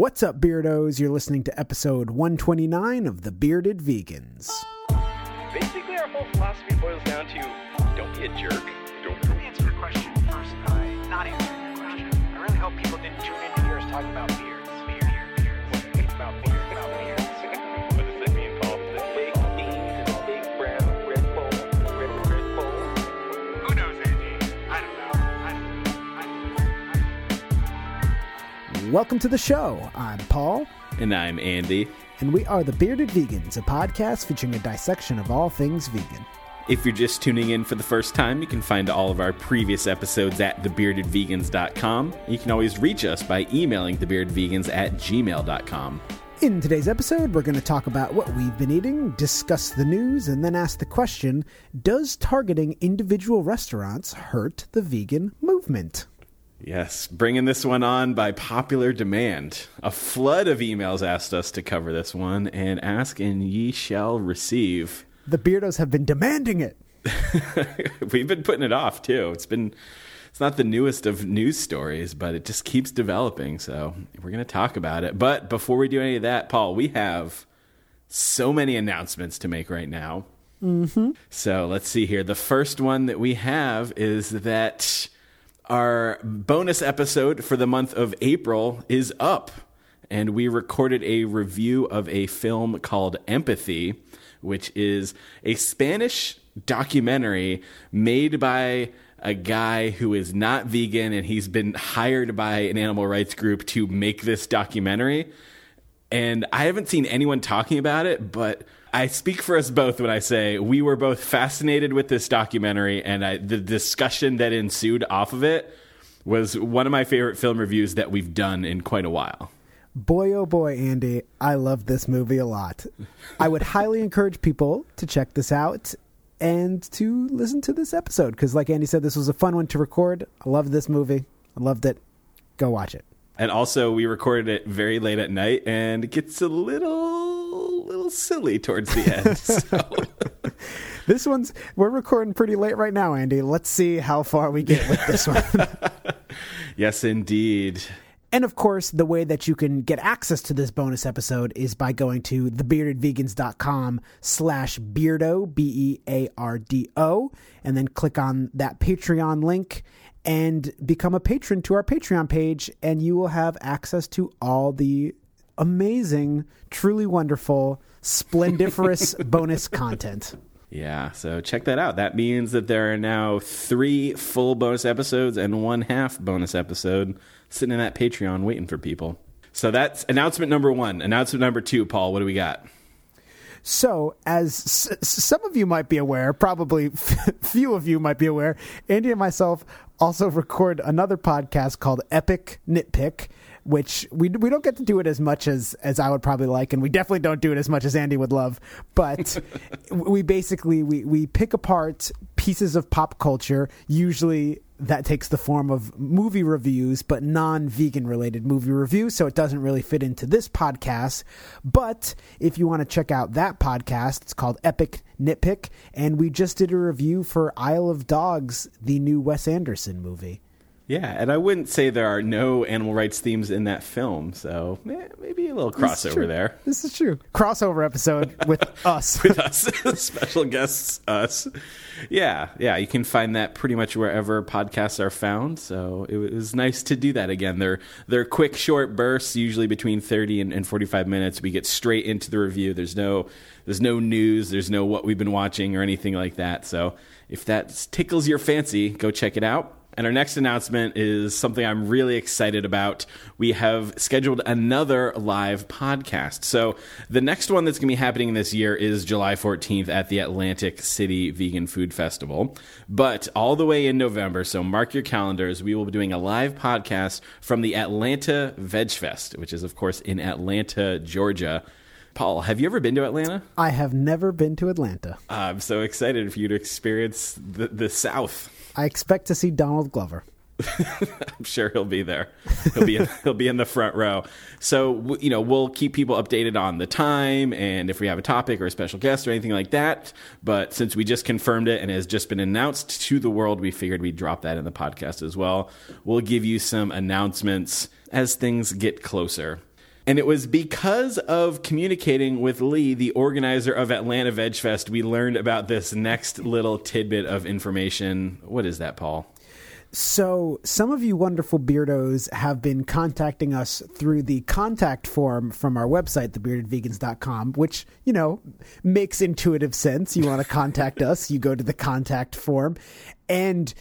What's up, Beardos? You're listening to episode 129 of The Bearded Vegans. Basically, our whole philosophy boils down to don't be a jerk. Don't Let me answer your question first. I not answering your question. I really hope people didn't tune in to hear us talking about Welcome to the show. I'm Paul, And I'm Andy. and we are The Bearded Vegans, a podcast featuring a dissection of all things vegan. If you're just tuning in for the first time, you can find all of our previous episodes at thebeardedvegans.com. You can always reach us by emailing thebeardedvegans at gmail.com. In today's episode, we're going to talk about what we've been eating, discuss the news, and then ask the question Does targeting individual restaurants hurt the vegan movement? Yes, bringing this one on by popular demand. A flood of emails asked us to cover this one, and ask and ye shall receive. The Beardos have been demanding it. We've been putting it off too. It's been it's not the newest of news stories, but it just keeps developing. So we're going to talk about it. But before we do any of that, Paul, we have so many announcements to make right now. Mm-hmm. So let's see here. The first one that we have is that our bonus episode for the month of April is up. And we recorded a review of a film called Empathy, which is a Spanish documentary made by a guy who is not vegan and he's been hired by an animal rights group to make this documentary. And I haven't seen anyone talking about it, but I speak for us both when I say we were both fascinated with this documentary, and I, the discussion that ensued off of it was one of my favorite film reviews that we've done in quite a while. Boy, oh boy, Andy, I love this movie a lot. I would highly encourage people to check this out and to listen to this episode because, like Andy said, this was a fun one to record. I loved this movie. I loved it. Go watch it. And also, we recorded it very late at night, and it gets a little, little silly towards the end. So. This one's, we're recording pretty late right now, Andy. Let's see how far we get with this one. yes, indeed. And of course, the way that you can get access to this bonus episode is by going to thebeardedvegans.com slash beardo, B-E-A-R-D-O, and then click on that Patreon link and become a patron to our Patreon page, and you will have access to all the amazing, truly wonderful, splendiferous bonus content. Yeah, so check that out. That means that there are now three full bonus episodes and one half bonus episode sitting in that Patreon waiting for people. So that's announcement number one. Announcement number two, Paul, what do we got? So, as s- some of you might be aware, probably f- few of you might be aware, Andy and myself also record another podcast called Epic Nitpick, which we we don't get to do it as much as as I would probably like, and we definitely don't do it as much as Andy would love. But we basically we we pick apart pieces of pop culture, usually that takes the form of movie reviews, but non vegan related movie reviews. So it doesn't really fit into this podcast. But if you want to check out that podcast, it's called Epic Nitpick. And we just did a review for Isle of Dogs, the new Wes Anderson movie. Yeah, and I wouldn't say there are no animal rights themes in that film, so eh, maybe a little crossover there. This is true. Crossover episode with us. with us, special guests, us. Yeah, yeah, you can find that pretty much wherever podcasts are found. So it was nice to do that again. They're they're quick, short bursts, usually between thirty and, and forty five minutes. We get straight into the review. There's no there's no news. There's no what we've been watching or anything like that. So if that tickles your fancy, go check it out. And our next announcement is something I'm really excited about. We have scheduled another live podcast. So, the next one that's going to be happening this year is July 14th at the Atlantic City Vegan Food Festival. But all the way in November, so mark your calendars, we will be doing a live podcast from the Atlanta Veg Fest, which is, of course, in Atlanta, Georgia. Paul, have you ever been to Atlanta? I have never been to Atlanta. I'm so excited for you to experience the, the South. I expect to see Donald Glover. I'm sure he'll be there. He'll be he'll be in the front row. So you know we'll keep people updated on the time and if we have a topic or a special guest or anything like that. But since we just confirmed it and it has just been announced to the world, we figured we'd drop that in the podcast as well. We'll give you some announcements as things get closer. And it was because of communicating with Lee, the organizer of Atlanta VegFest, we learned about this next little tidbit of information. What is that, Paul? So, some of you wonderful beardos have been contacting us through the contact form from our website, thebeardedvegans.com, which, you know, makes intuitive sense. You want to contact us, you go to the contact form. And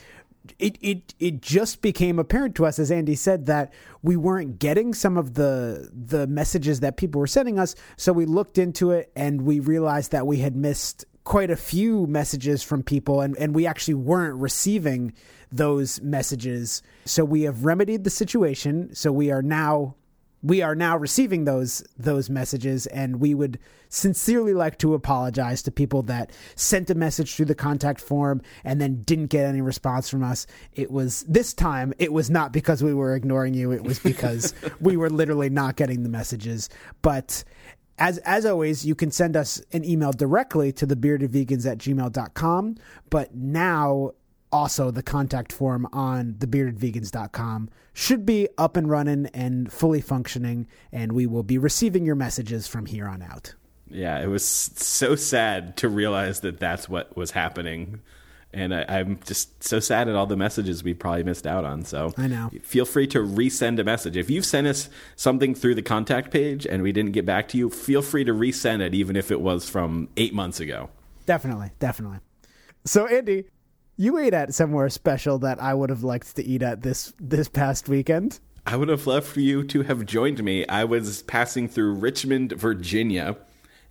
it, it it just became apparent to us, as Andy said, that we weren't getting some of the the messages that people were sending us. So we looked into it and we realized that we had missed quite a few messages from people and, and we actually weren't receiving those messages. So we have remedied the situation. So we are now we are now receiving those those messages and we would sincerely like to apologize to people that sent a message through the contact form and then didn't get any response from us. It was this time it was not because we were ignoring you. It was because we were literally not getting the messages. But as as always, you can send us an email directly to the beardedvegans at gmail.com. But now also the contact form on thebeardedvegans.com should be up and running and fully functioning, and we will be receiving your messages from here on out. Yeah, it was so sad to realize that that's what was happening. And I, I'm just so sad at all the messages we probably missed out on. So I know. Feel free to resend a message. If you've sent us something through the contact page and we didn't get back to you, feel free to resend it, even if it was from eight months ago. Definitely, definitely. So, Andy, you ate at somewhere special that I would have liked to eat at this this past weekend. I would have loved for you to have joined me. I was passing through Richmond, Virginia,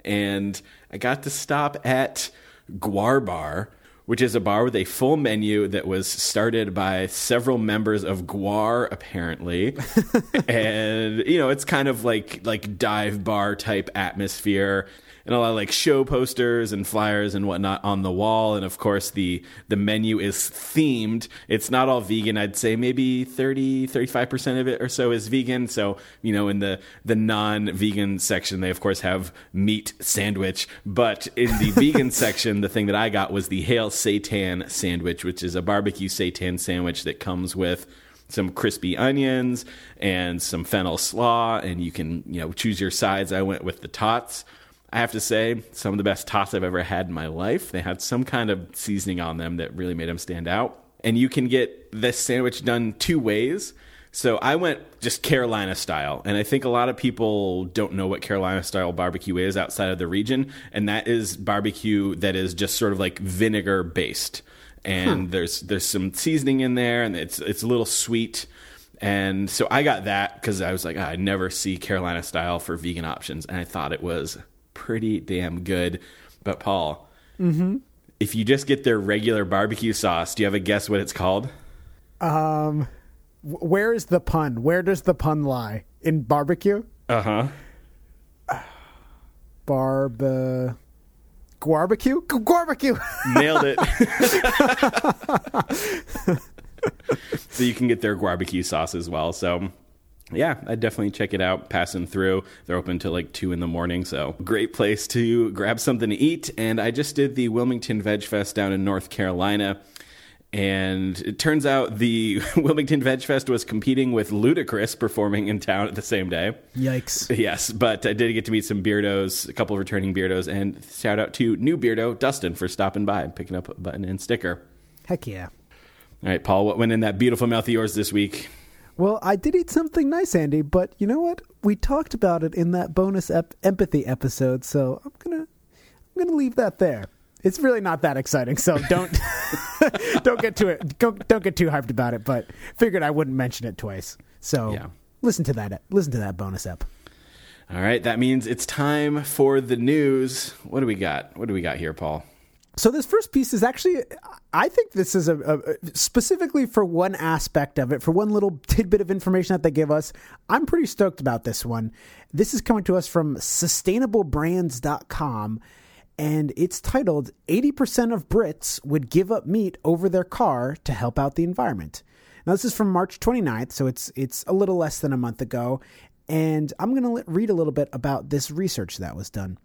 and I got to stop at GWAR Bar, which is a bar with a full menu that was started by several members of GWAR, apparently. and you know, it's kind of like like dive bar type atmosphere. And a lot of like show posters and flyers and whatnot on the wall, and of course the the menu is themed. It's not all vegan. I'd say maybe 30, 35 percent of it or so is vegan. So you know, in the the non vegan section, they of course have meat sandwich, but in the vegan section, the thing that I got was the Hail Satan sandwich, which is a barbecue seitan sandwich that comes with some crispy onions and some fennel slaw, and you can you know choose your sides. I went with the tots. I have to say, some of the best tots I've ever had in my life. They had some kind of seasoning on them that really made them stand out. And you can get this sandwich done two ways. So I went just Carolina style. And I think a lot of people don't know what Carolina style barbecue is outside of the region. And that is barbecue that is just sort of like vinegar based. And there's there's some seasoning in there and it's it's a little sweet. And so I got that because I was like, "Ah, I never see Carolina style for vegan options. And I thought it was pretty damn good. But Paul, if you just get their regular barbecue sauce, do you have a guess what it's called? Um, where is the pun? Where does the pun lie? In barbecue? Uh huh. Barb. Uh, Barbecue? Barbecue! Nailed it. so you can get their barbecue sauce as well. So yeah, I'd definitely check it out. Passing through, they're open till like two in the morning. So great place to grab something to eat. And I just did the Wilmington Veg Fest down in North Carolina. And it turns out the Wilmington Veg Fest was competing with Ludacris performing in town at the same day. Yikes. Yes, but I did get to meet some beardos, a couple of returning beardos, and shout out to new beardo Dustin for stopping by and picking up a button and sticker. Heck yeah. All right, Paul, what went in that beautiful mouth of yours this week? Well, I did eat something nice, Andy, but you know what? We talked about it in that bonus ep- empathy episode, so I'm gonna I'm gonna leave that there. It's really not that exciting, so don't don't get to it. Don't, don't get too hyped about it. But figured I wouldn't mention it twice. So Yeah. listen to that. Listen to that bonus ep. All right, that means it's time for the news. What do we got? What do we got here, Paul? So this first piece is actually, I think this is a, a specifically for one aspect of it, for one little tidbit of information that they give us. I'm pretty stoked about this one. This is coming to us from sustainablebrands.com and it's titled 80% of Brits would give up meat over their car to help out the environment. Now this is from March 29th, so it's it's a little less than a month ago, and I'm going to read a little bit about this research that was done.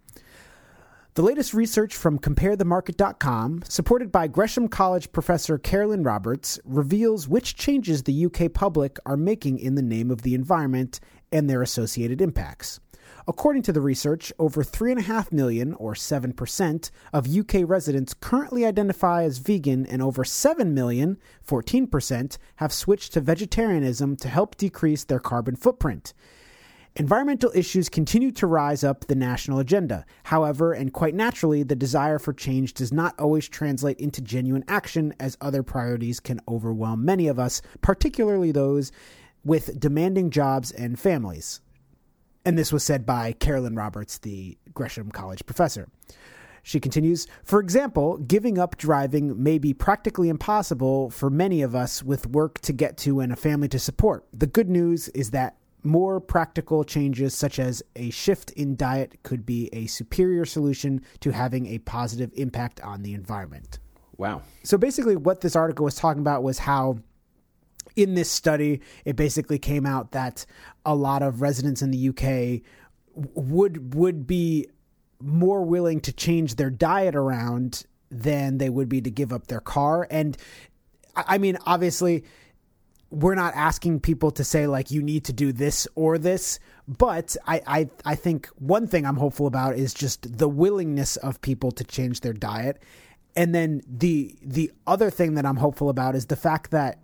The latest research from CompareTheMarket.com, supported by Gresham College professor Carolyn Roberts, reveals which changes the UK public are making in the name of the environment and their associated impacts. According to the research, over 3.5 million, or 7%, of UK residents currently identify as vegan, and over 7 million, 14%, have switched to vegetarianism to help decrease their carbon footprint. Environmental issues continue to rise up the national agenda. However, and quite naturally, the desire for change does not always translate into genuine action, as other priorities can overwhelm many of us, particularly those with demanding jobs and families. And this was said by Carolyn Roberts, the Gresham College professor. She continues, for example, giving up driving may be practically impossible for many of us with work to get to and a family to support. The good news is that more practical changes, such as a shift in diet, could be a superior solution to having a positive impact on the environment. Wow. So basically, what this article was talking about was how in this study, it basically came out that a lot of residents in the UK would would be more willing to change their diet around than they would be to give up their car. And I I mean, obviously, we're not asking people to say like you need to do this or this, but I, I I think one thing I'm hopeful about is just the willingness of people to change their diet. And then the the other thing that I'm hopeful about is the fact that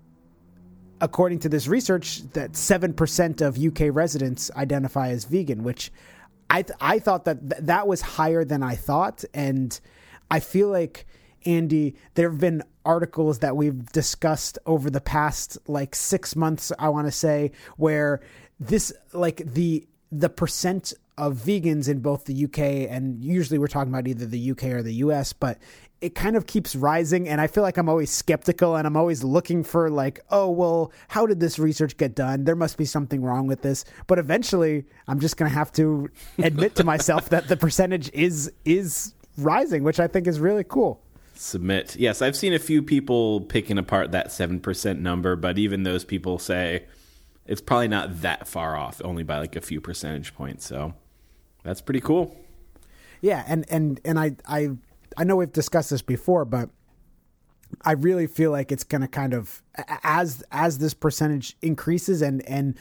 according to this research that 7% of UK residents identify as vegan, which I th- I thought that th- that was higher than I thought and I feel like Andy there have been articles that we've discussed over the past like 6 months I want to say where this like the the percent of vegans in both the UK and usually we're talking about either the UK or the US but it kind of keeps rising and I feel like I'm always skeptical and I'm always looking for like oh well how did this research get done? There must be something wrong with this. But eventually I'm just going to have to admit to myself that the percentage is is rising which I think is really cool Submit. Yes, I've seen a few people picking apart that 7% number, but even those people say it's probably not that far off, only by like a few percentage points. So that's pretty cool. Yeah, and and and I I I know we've discussed this before, but I really feel like it's going to kind of as as this percentage increases and and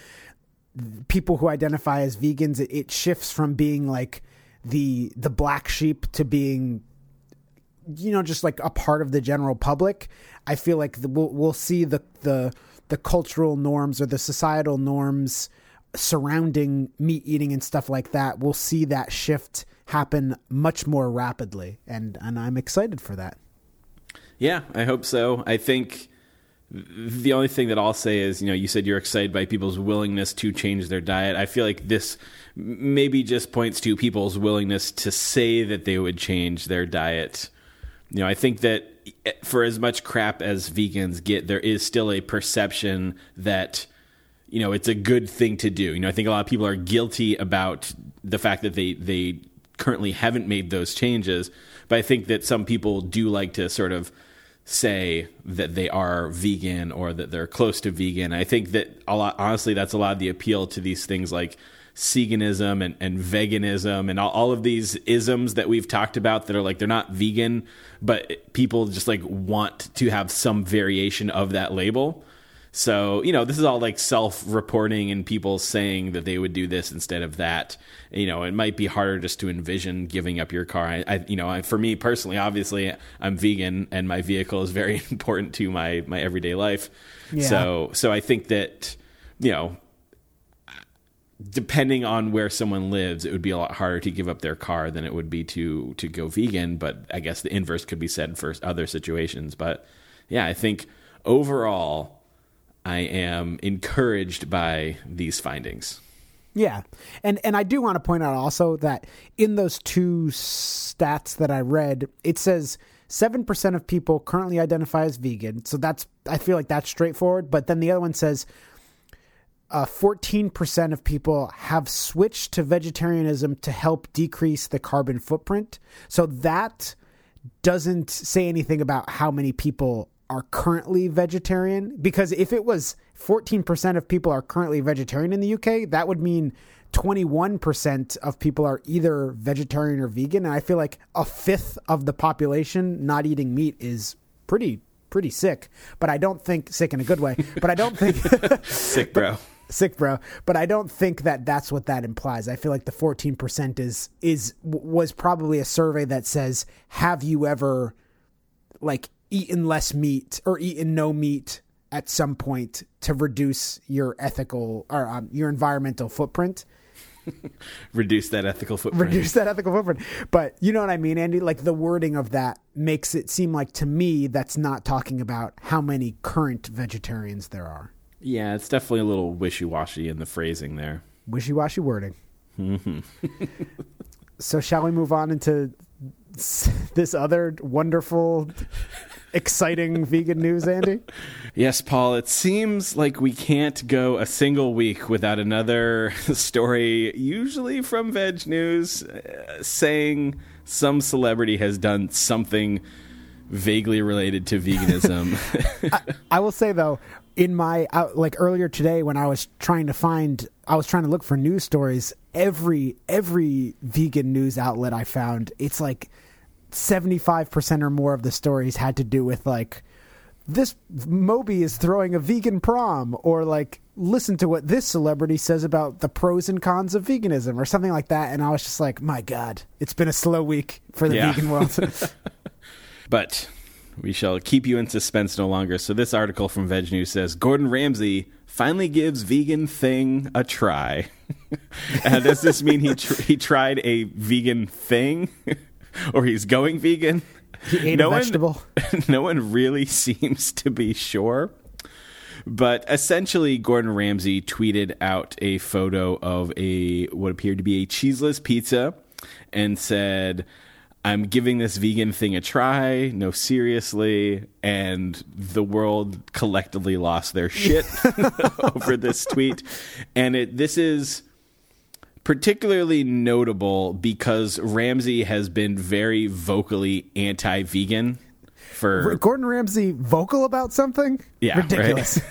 people who identify as vegans, it, it shifts from being like the the black sheep to being you know just like a part of the general public. I feel like the, we'll we'll see the the the cultural norms or the societal norms surrounding meat eating and stuff like that. We'll see that shift happen much more rapidly, and and I'm excited for that. Yeah, I hope so. I think the only thing that I'll say is, you know, you said you're excited by people's willingness to change their diet. I feel like this maybe just points to people's willingness to say that they would change their diet. You know, I think that eh, for as much crap as vegans get, there is still a perception that you know it's a good thing to do. You know, I think a lot of people are guilty about the fact that they they currently haven't made those changes, but I think that some people do like to sort of say that they are vegan or that they're close to vegan. I think that a lot honestly that's a lot of the appeal to these things like veganism and, and veganism and all, all of these isms that we've talked about that are like they're not vegan, but people just like want to have some variation of that label. So, you know, this is all like self reporting and people saying that they would do this instead of that. You know, it might be harder just to envision giving up your car. I, I you know, I, for me personally, obviously, I'm vegan and my vehicle is very important to my, my everyday life. Yeah. So, so I think that, you know, depending on where someone lives, it would be a lot harder to give up their car than it would be to to go vegan. But I guess the inverse could be said for other situations. But yeah, I think overall, I am encouraged by these findings. Yeah, and and I do want to point out also that in those two stats that I read, it says seven percent of people currently identify as vegan. So that's I feel like that's straightforward. But then the other one says uh, 14% of people have switched to vegetarianism to help decrease the carbon footprint. So that doesn't say anything about how many people are currently vegetarian. Because if it was 14% of people are currently vegetarian in the UK, that would mean 21% of people are either vegetarian or vegan. And I feel like a fifth of the population not eating meat is pretty, pretty sick. But I don't think sick in a good way. But I don't think. Sick, bro. sick bro. But i don't think that that's what that implies. I feel like the 14% is is was probably a survey that says have you ever like eaten less meat or eaten no meat at some point to reduce your ethical or um, your environmental footprint? Reduce that ethical footprint. reduce that ethical footprint. But you know what i mean andy? Like the wording of that makes it seem like to me that's not talking about how many current vegetarians there are Yeah, it's definitely a little wishy washy in the phrasing there. wishy-washy wording so shall we move on into this other wonderful exciting vegan news andy Yes, Paul, it seems like we can't go a single week without another story, usually from Veg News, uh, saying some celebrity has done something vaguely related to veganism. I will say though, in my out like earlier today when I was trying to find, I was trying to look for news stories. Every every vegan news outlet I found, it's like seventy five percent or more of the stories had to do with like this Moby is throwing a vegan prom, or like listen to what this celebrity says about the pros and cons of veganism, or something like that. And I was just like, my God, it's been a slow week for the Yeah. vegan world. But we shall keep you in suspense no longer. So this article from Veg News says Gordon Ramsay finally gives vegan thing a try. uh, does this mean he tr- he tried a vegan thing, or he's going vegan? he ate No a one- vegetable. no one really seems to be sure. But essentially, Gordon Ramsay tweeted out a photo of a what appeared to be a cheeseless pizza and said, I'm giving this vegan thing a try. No, seriously. And the world collectively lost their shit over this tweet. And it, this is particularly notable because Ramsay has been very vocally anti vegan for Gordon Ramsay vocal about something? Yeah, right. ridiculous.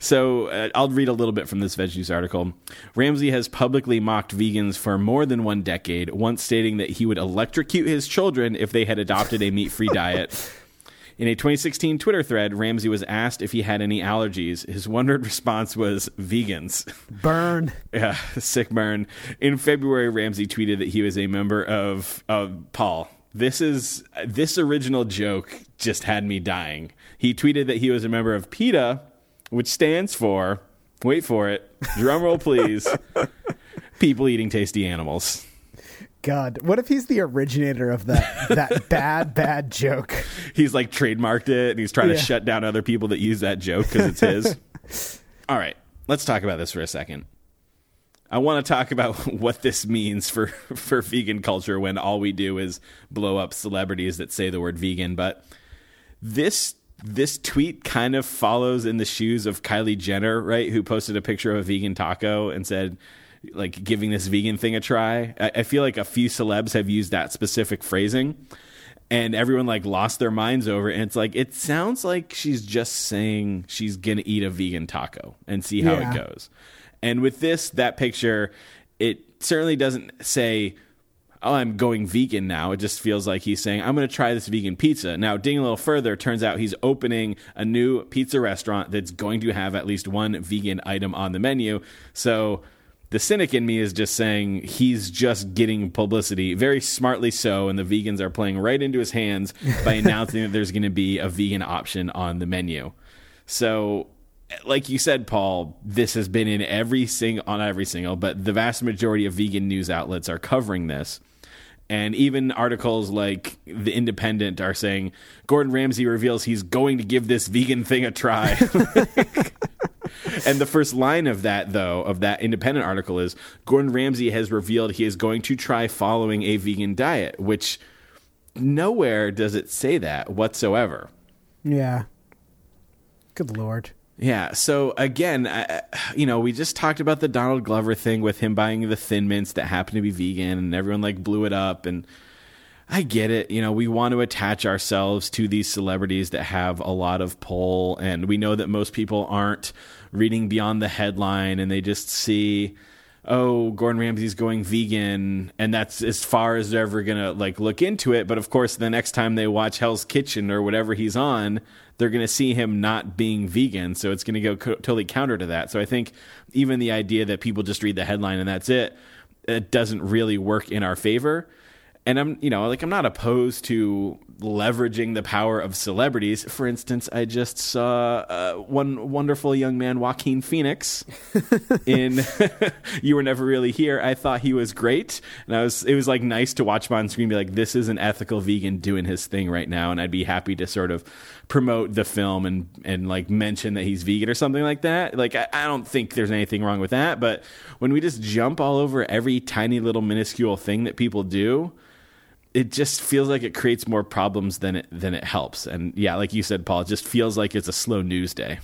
So uh, I'll read a little bit from this Veg News article. Ramsay has publicly mocked vegans for more than one decade, once stating that he would electrocute his children if they had adopted a meat free diet. In a 2016 Twitter thread, Ramsay was asked if he had any allergies. His one word response was vegans. Burn. Yeah, sick burn. In February, Ramsay tweeted that he was a member of uh, Paul. This is this original joke just had me dying. He tweeted that he was a member of PETA, which stands for wait for it, drum roll please, people eating tasty animals. God, what if he's the originator of that that bad bad joke? He's like trademarked it and he's trying Yeah. to shut down other people that use that joke because it's his. All right, let's talk about this for a second. I want to talk about what this means for, for vegan culture when all we do is blow up celebrities that say the word vegan. But this this tweet kind of follows in the shoes of Kylie Jenner, right? Who posted a picture of a vegan taco and said, like, giving this vegan thing a try. I, I feel like a few celebs have used that specific phrasing and everyone like lost their minds over it. And it's like, it sounds like she's just saying she's going to eat a vegan taco and see how Yeah. it goes. And with this, that picture, it certainly doesn't say, oh, I'm going vegan now. It just feels like he's saying, I'm going to try this vegan pizza. Now, digging a little further, turns out he's opening a new pizza restaurant that's going to have at least one vegan item on the menu. So the cynic in me is just saying he's just getting publicity, very smartly so, and the vegans are playing right into his hands by announcing that there's going to be a vegan option on the menu. So, like you said, Paul, this has been in every single, on every single, but the vast majority of vegan news outlets are covering this. And even articles like The Independent are saying Gordon Ramsay reveals he's going to give this vegan thing a try. and the first line of that, though, of that Independent article is Gordon Ramsay has revealed he is going to try following a vegan diet, which nowhere does it say that whatsoever. Yeah. Good lord. Yeah. So again, I, you know, we just talked about the Donald Glover thing with him buying the Thin Mints that happen to be vegan, and everyone like blew it up. And I get it. You know, we want to attach ourselves to these celebrities that have a lot of pull, and we know that most people aren't reading beyond the headline, and they just see oh, Gordon Ramsay's going vegan, and that's as far as they're ever gonna like look into it. But of course, the next time they watch Hell's Kitchen or whatever he's on, they're gonna see him not being vegan, so it's gonna go co- totally counter to that. So I think even the idea that people just read the headline and that's it, it doesn't really work in our favor. And I'm, you know, like I'm not opposed to leveraging the power of celebrities. For instance, I just saw uh, one wonderful young man, Joaquin Phoenix, in "You Were Never Really Here." I thought he was great, and I was. It was like nice to watch him on screen, be like, "This is an ethical vegan doing his thing right now," and I'd be happy to sort of promote the film and and like mention that he's vegan or something like that. Like, I, I don't think there's anything wrong with that, but when we just jump all over every tiny little minuscule thing that people do it just feels like it creates more problems than it than it helps. And yeah, like you said, Paul, it just feels like it's a slow news day.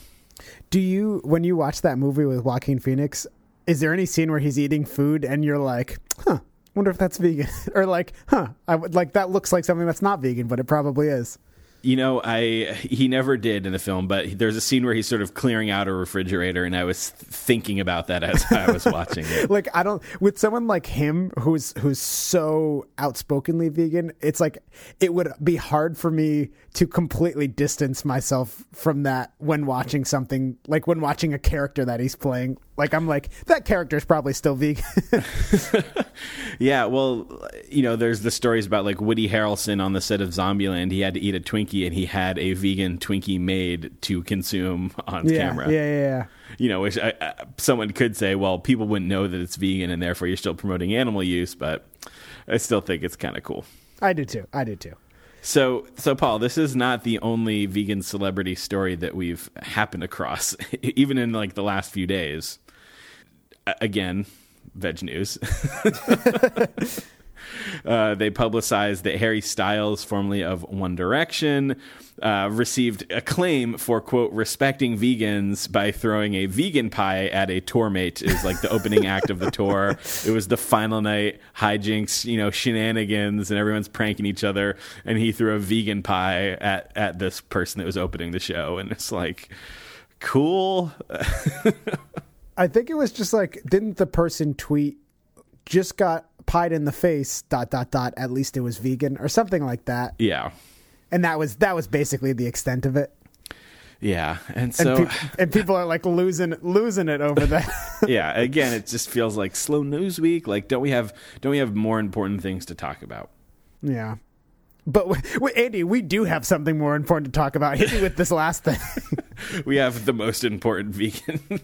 Do you, when you watch that movie with Joaquin Phoenix, is there any scene where he's eating food and you're like, huh, wonder if that's vegan? or like, huh, I would like that looks like something that's not vegan, but it probably is. You know, I he never did in the film, but there's a scene where he's sort of clearing out a refrigerator, and I was thinking about that as I was watching it. Like I don't with someone like him who's who's so outspokenly vegan, it's like it would be hard for me to completely distance myself from that when watching something like when watching a character that he's playing. Like I'm like that character's probably still vegan. Yeah, well, you know, there's the stories about like Woody Harrelson on the set of Zombieland. He had to eat a Twinkie, and he had a vegan Twinkie made to consume on yeah, camera. yeah, yeah, yeah. you know, which I, I, someone could say, well, people wouldn't know that it's vegan, and therefore you're still promoting animal use. But I still think it's kind of cool. I do too. I do too. So, so Paul, this is not the only vegan celebrity story that we've happened across, even in like the last few days. Again, veg news. Uh, they publicized that Harry Styles, formerly of One Direction, uh, received acclaim for quote respecting vegans by throwing a vegan pie at a tour mate. Is like the opening act of the tour. It was the final night hijinks, you know, shenanigans, and everyone's pranking each other. And he threw a vegan pie at at this person that was opening the show, and it's like cool. I think it was just like, didn't the person tweet, just got pied in the face, dot, dot, dot, at least it was vegan, or something like that. yeah, And that was, that was basically the extent of it. yeah, and And, so. and people are like losing, losing it over that. yeah again it just feels like slow news week like don't we have don't we have more important things to talk about yeah. But Andy, we do have something more important to talk about. Hit me with this last thing. we have the most important vegan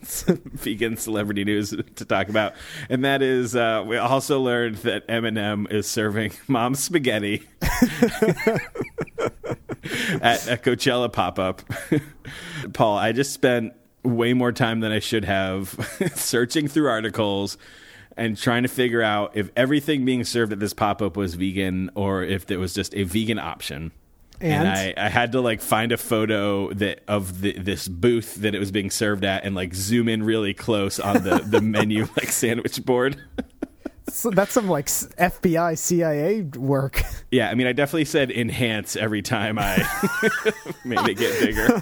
vegan celebrity news to talk about and that is uh, we also learned that eminem is serving mom spaghetti at a coachella pop-up paul i just spent way more time than i should have searching through articles and trying to figure out if everything being served at this pop-up was vegan or if it was just a vegan option and, And? I, I had to like find a photo that of the, this booth that it was being served at and like zoom in really close on the, the menu like sandwich board. so that's some like FBI, CIA work. Yeah, I mean, I definitely said enhance every time I made it get bigger.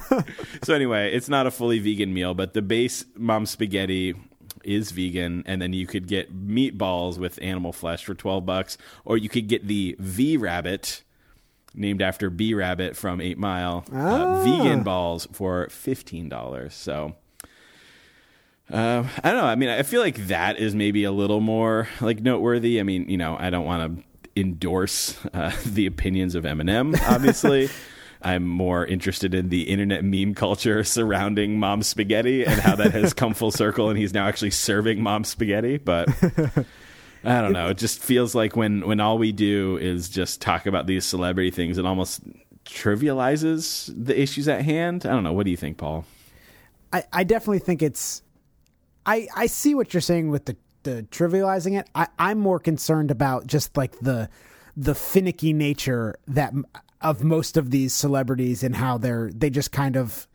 so anyway, it's not a fully vegan meal, but the base mom spaghetti is vegan, and then you could get meatballs with animal flesh for twelve bucks, or you could get the V Rabbit, named after B Rabbit from Eight Mile, uh, vegan balls for fifteen dollars. So. Uh, I don't know. I mean, I feel like that is maybe a little more like noteworthy. I mean, you know, I don't want to endorse uh, the opinions of Eminem. Obviously, I'm more interested in the internet meme culture surrounding mom spaghetti and how that has come full circle, and he's now actually serving mom spaghetti. But I don't know. It just feels like when when all we do is just talk about these celebrity things, it almost trivializes the issues at hand. I don't know. What do you think, Paul? I, I definitely think it's I I see what you're saying with the the trivializing it. I I'm more concerned about just like the the finicky nature that of most of these celebrities and how they're they just kind of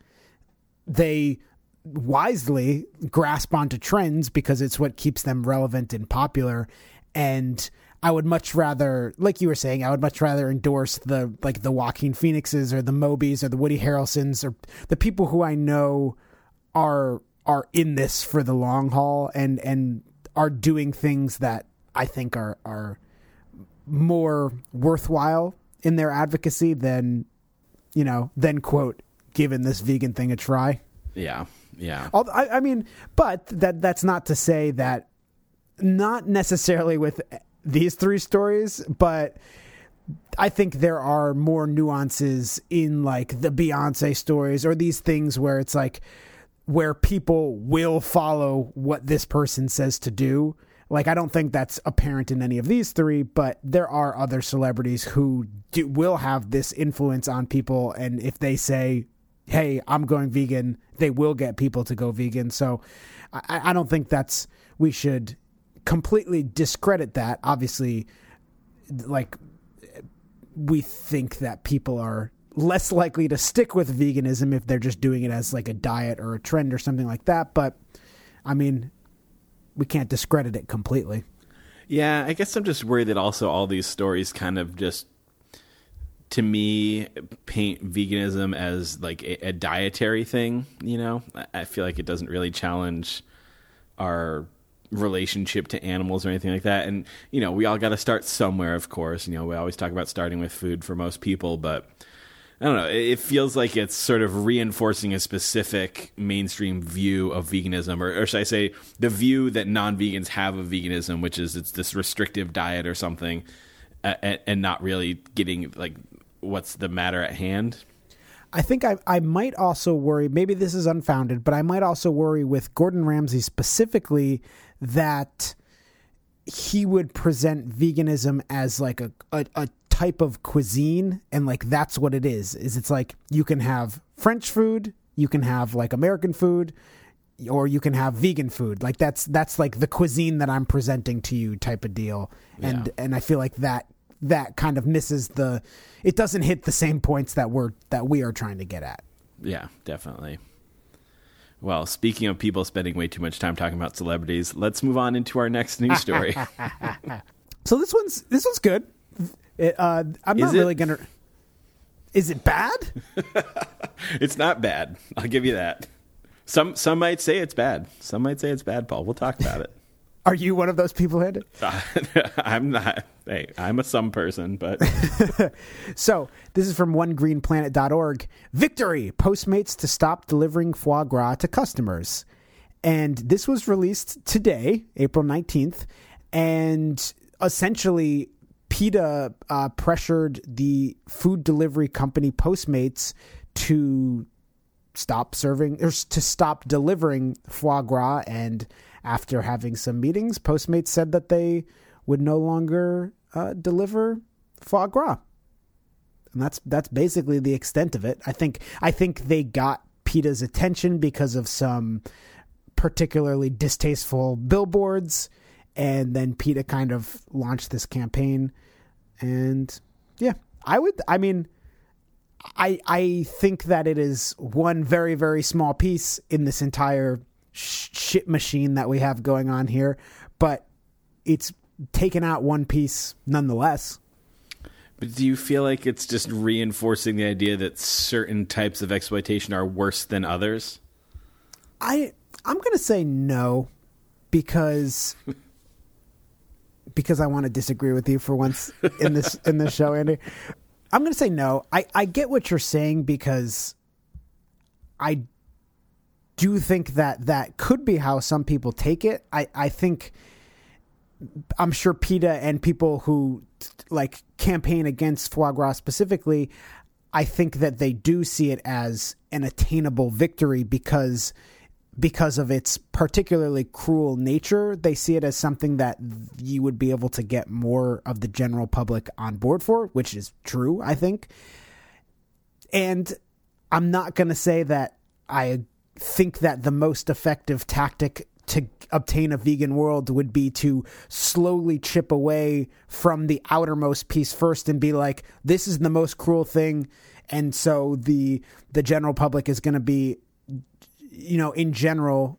they wisely grasp onto trends because it's what keeps them relevant and popular. And I would much rather like you were saying I would much rather endorse the like the Joaquin Phoenixes or the Mobys or the Woody Harrelsons or the people who I know are are in this for the long haul and and are doing things that I think are are more worthwhile in their advocacy than you know than quote giving this vegan thing a try. Yeah, yeah. I, I mean, but that that's not to say that not necessarily with these three stories, but I think there are more nuances in like the Beyonce stories or these things where it's like where people will follow what this person says to do. Like I don't think that's apparent in any of these three, but there are other celebrities who do, will have this influence on people, and if they say, "Hey, I'm going vegan," they will get people to go vegan. So I, I don't think that's we should completely discredit that. Obviously, like we think that people are less likely to stick with veganism if they're just doing it as like a diet or a trend or something like that. But I mean, we can't discredit it completely. Yeah, I guess I'm just worried that also all these stories kind of just to me paint veganism as like a, a dietary thing, you know? I- I feel like it doesn't really challenge our relationship to animals or anything like that. And you know, we all got to start somewhere, of course. You know, we always talk about starting with food for most people, but I don't know. It feels like it's sort of reinforcing a specific mainstream view of veganism, or, or should I say, the view that non-vegans have of veganism, which is it's this restrictive diet or something, and, and not really getting like what's the matter at hand. I think I I might also worry. Maybe this is unfounded, but I might also worry with Gordon Ramsay specifically that he would present veganism as like a, a, a type of cuisine and like that's what it is is it's like you can have french food you can have like american food or you can have vegan food like that's that's like the cuisine that i'm presenting to you type of deal and Yeah. and i feel like that that kind of misses the it doesn't hit the same points that we're that we are trying to get at Yeah, definitely. Well, speaking of people spending way too much time talking about celebrities, let's move on into our next news story. so this one's this one's good It, uh, i'm not it? really gonna is it bad it's not bad. I'll give you that. Some some might say it's bad. Some might say it's bad, Paul. We'll talk about it. are you one of those people Andy? I'm not. Hey, I'm a some person, but So, this is from onegreenplanet.org. Victory! Postmates to stop delivering foie gras to customers. And this was released today, April 19th. And essentially, PETA uh, pressured the food delivery company Postmates to stop serving or to stop delivering foie gras. And after having some meetings, Postmates said that they would no longer uh, deliver foie gras and that's that's basically the extent of it. I think I think they got PETA's attention because of some particularly distasteful billboards, and then PETA kind of launched this campaign. And yeah, I would. I mean, I I think that it is one very very small piece in this entire sh- shit machine that we have going on here, but it's taken out one piece nonetheless. but do you feel like it's just reinforcing the idea that certain types of exploitation are worse than others? I I'm gonna say no because because I want to disagree with you for once in this in this show, Andy. I'm gonna say no. I I get what you're saying because I do think that that could be how some people take it. I I think I'm sure PETA and people who like campaign against foie gras specifically, I think that they do see it as an attainable victory because because of its particularly cruel nature. They see it as something that you would be able to get more of the general public on board for, which is true, I think. And I'm not going to say that I think that the most effective tactic to obtain a vegan world would be to slowly chip away from the outermost piece first and be like this is the most cruel thing and so the the general public is going to be you know in general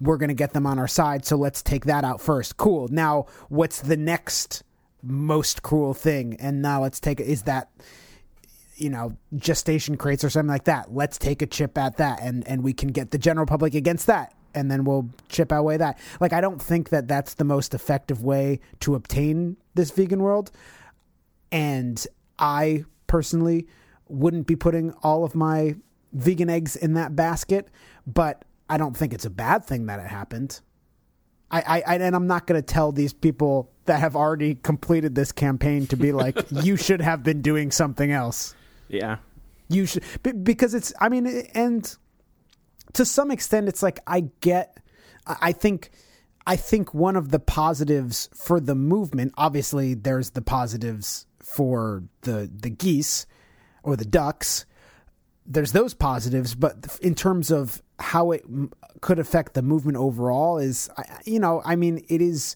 we're going to get them on our side so let's take that out first cool now what's the next most cruel thing and now let's take is that you know gestation crates or something like that let's take a chip at that and and we can get the general public against that and then we'll chip away that. Like I don't think that that's the most effective way to obtain this vegan world. And I personally wouldn't be putting all of my vegan eggs in that basket, but I don't think it's a bad thing that it happened. I, I, and I'm not going to tell these people that have already completed this campaign to be like, you should have been doing something else. Yeah. You should because it's. I mean, and to some extent, it's like I get. I I think. I think one of the positives for the movement, obviously, there's the positives for the the geese or the ducks. There's those positives, but in terms of how it m- could affect the movement overall, is you know, I mean, it is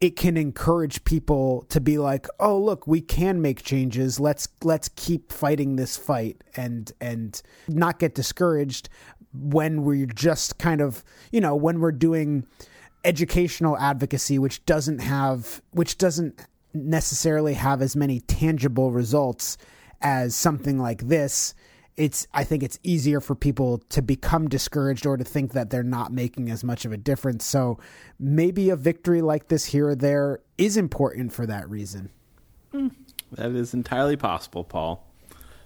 it can encourage people to be like, "Oh, look, we can make changes. Let's let's keep fighting this fight and and not get discouraged when we're just kind of, you know, when we're doing educational advocacy which doesn't have which doesn't necessarily have as many tangible results as something like this it's i think it's easier for people to become discouraged or to think that they're not making as much of a difference so maybe a victory like this here or there is important for that reason That is entirely possible, Paul.